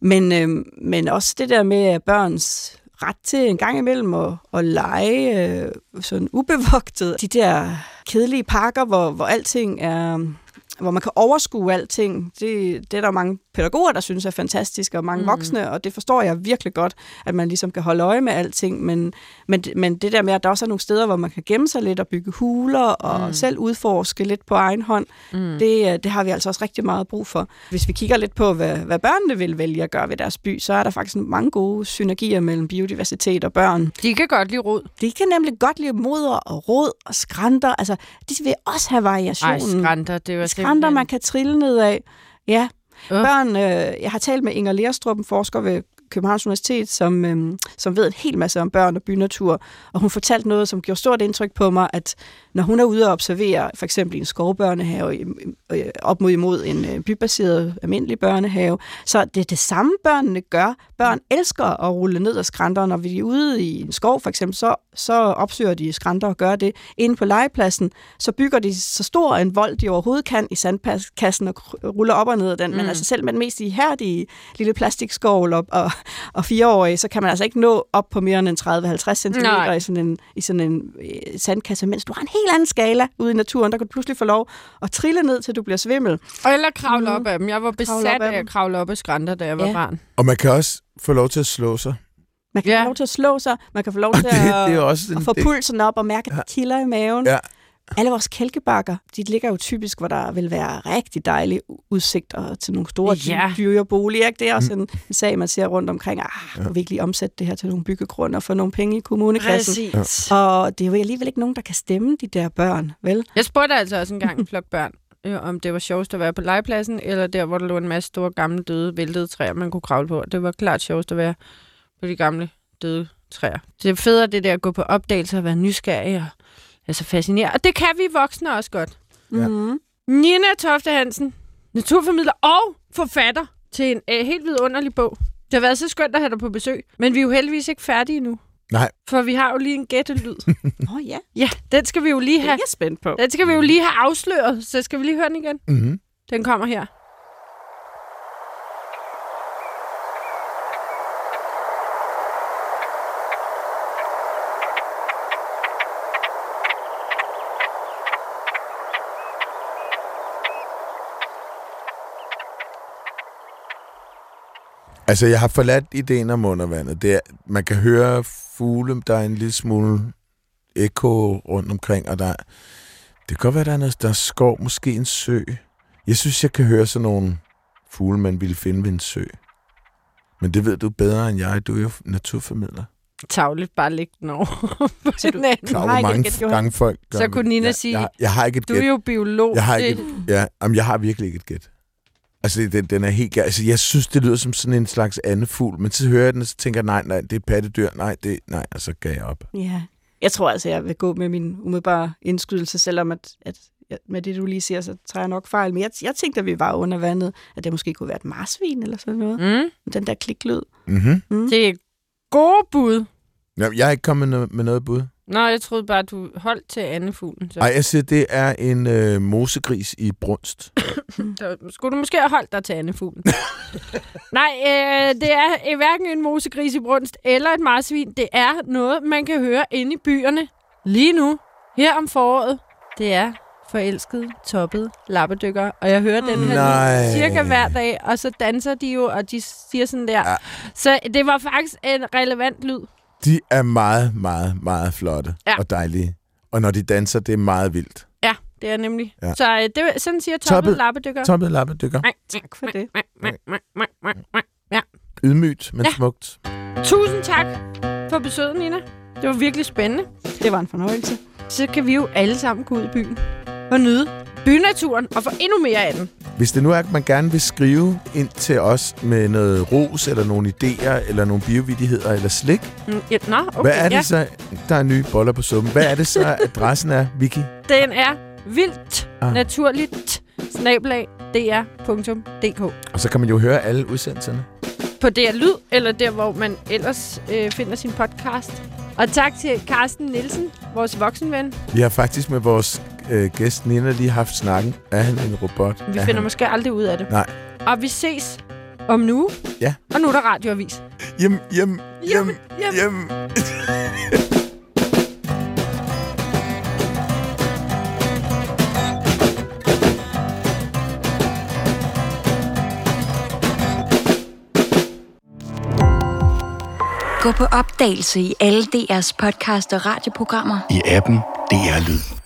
Men, øh, men også det der med at børns ret til en gang imellem at, at lege øh, sådan ubevogtet. De der kedelige parker, hvor, hvor alting er hvor man kan overskue alting. Det, det er der mange pædagoger, der synes er fantastisk, og mange Mm. voksne, og det forstår jeg virkelig godt, at man ligesom kan holde øje med alting, men, men, men det der med, at der også er nogle steder, hvor man kan gemme sig lidt og bygge huler og Mm. selv udforske lidt på egen hånd, Mm. det, øh, det har vi altså også rigtig meget brug for. Hvis vi kigger lidt på, hvad, hvad børnene vil vælge at gøre ved deres by, så er der faktisk mange gode synergier mellem biodiversitet og børn. De kan godt lide rod. De kan nemlig godt lide moder og rod og skrænter. Altså, de vil også have Ej, variationen. skrænter, det var Skrænter, man kan trille ned af. Ja, Uh. børn, øh, jeg har talt med Inger Lerstrup, en forsker ved Københavns Universitet, som, øh, som ved en hel masse om børn og bynatur, og hun fortalte noget, som gjorde stort indtryk på mig, at når hun er ude og observere, for eksempel en skovbørnehave, øh, øh, op mod imod en øh, bybaseret almindelig børnehave, så det er det samme, børnene gør. Børn elsker at rulle ned ad skrænter, når vi er ude i en skov, for eksempel, så, så opsøger de skrænter og gør det. Inde på legepladsen, så bygger de så stor en vold, de overhovedet kan i sandkassen og ruller op og ned ad den. Mm. Men altså selv med den mest ihærdige lille plastikskål og, og, og fireårige, så kan man altså ikke nå op på mere end en 30-50 cm Nej. i sådan en, i sådan en øh, sandkasse, mens du har en helt anden skala ude i naturen. Der kan du pludselig få lov at trille ned, til du bliver svimmel. Og eller kravle Mm. op af dem. Jeg var besat af af at kravle op af skrænter, da jeg var Ja. barn. Og man kan også få lov til at slå sig. Man kan Ja. ja. få lov til at slå sig, man kan få lov (laughs) til det, det at, er også at få det, pulsen op og mærke, at Ja. det kilder i maven. Ja. Alle vores kælkebakker, de ligger jo typisk, hvor der vil være rigtig dejlige udsigter til nogle store Ja. ja. dyre boliger. Ikke? Det er også en, en sag, man ser rundt omkring. Ah, Ja. ja. virkelig omsætte det her til nogle byggegrunde og få nogle penge i kommunekassen. Præcis. Og det er jo alligevel ikke nogen, der kan stemme de der børn, vel? Jeg spurgte altså også engang en flok børn, øh, om det var sjovest at være på legepladsen, eller der, hvor der lå en masse store gamle døde væltede træer, man kunne kravle på. Det var klart sjovest at være på de gamle døde træer. Det er federe det der at gå på opdagelse og være nysgerrig og altså fascineret. Og det kan vi voksne også godt. Ja. Mm-hmm. Nina Tofte Hansen, naturformidler og forfatter til en øh, helt vidunderlig bog. Det har været så skønt at have dig på besøg, men vi er jo heldigvis ikke færdige nu. Nej. For vi har jo lige en gættelyd. (laughs) Åh oh, ja, ja, den skal vi jo lige det er have. jeg spændt på. Den skal vi jo lige have afsløret, så skal vi lige høre den igen. mm-hmm. Den kommer her. Altså, jeg har forladt ideen om undervandet. Det er, man kan høre fugle, der er en lille smule ekko rundt omkring, og der er, det kan godt være, der er, noget, der er skov, måske en sø. Jeg synes, jeg kan høre sådan nogle fugle, man ville finde ved en sø. Men det ved du bedre end jeg. Du er jo naturformidler. Tavligt bare lægge den over. Så du- Nej, Klar, har hvor et mange gæt, Johan. gange folk gør Så kunne Nina jeg, sige, Jeg, jeg, har ikke et Du gæt. er jo biolog. Jeg har Det- ikke et, ja, jamen, jeg har virkelig ikke et gæt. Altså, den, den er helt gær. Altså, jeg synes, det lyder som sådan en slags andefugl, men så hører jeg den, og så tænker jeg, nej, nej, det er pattedyr. Nej, det, nej, og så gav jeg op. Ja. Jeg tror altså, jeg vil gå med min umiddelbare indskydelse, selvom at, at med det, du lige siger, så tager jeg nok fejl. Men jeg, jeg tænkte, at vi var under vandet, at det måske kunne være et marsvin eller sådan noget. Mm, Den der kliklyd. Mm-hmm. Mm. det er gode bud. Ja, jeg er ikke kommet med, med noget bud. Nå, jeg troede bare, du holdt til andefuglen. Nej, jeg siger, det er en øh, mosegris i brunst. (coughs) Så skulle du måske have holdt dig til andefuglen. (laughs) Nej, øh, det er øh, hverken en mosegris i brunst eller et marsvin. Det er noget, man kan høre inde i byerne lige nu, her om foråret. Det er forelsket, toppet lappedykker. Og jeg hører den her Nej. cirka hver dag, og så danser de jo, og de siger sådan der. Ja. Så det var faktisk en relevant lyd. De er meget, meget, meget flotte Ja. og dejlige. Og når de danser, det er meget vildt. Ja, det er nemlig. Ja. Så øh, det, sådan siger toppet, Toppet- lappedykker. Toppet lappedykker. Tak for det. Ydmygt, men Ja. smukt. Tusind tak for besøget, Nina. Det var virkelig spændende. Det var en fornøjelse. så kan vi jo alle sammen gå ud i byen og nyde bynaturen og få endnu mere af den. Hvis det nu er, at man gerne vil skrive ind til os med noget ros, eller nogle idéer, eller nogle biovidigheder, eller slik, Mm, Ja, nå, okay. hvad er det ja. så? Der er nye boller på summen. Hvad er det så, (laughs) adressen er, Vicky? Den er vildt Ah. naturligt snabelag dr.dk Og så kan man jo høre alle udsendelserne. på DR Lyd, eller der, hvor man ellers øh, finder sin podcast. Og tak til Carsten Nielsen, vores voksenven. Vi har faktisk med vores øh, gæst Nina lige haft snakken. Er han en robot? Vi er finder han... måske aldrig ud af det. Nej. Og vi ses om nu. Ja. Og nu er der radioavis. Hjem, hjem, hjem, hjem. hjem. Gå på opdagelse i alle DR's podcast og radioprogrammer. I appen DR Lyd.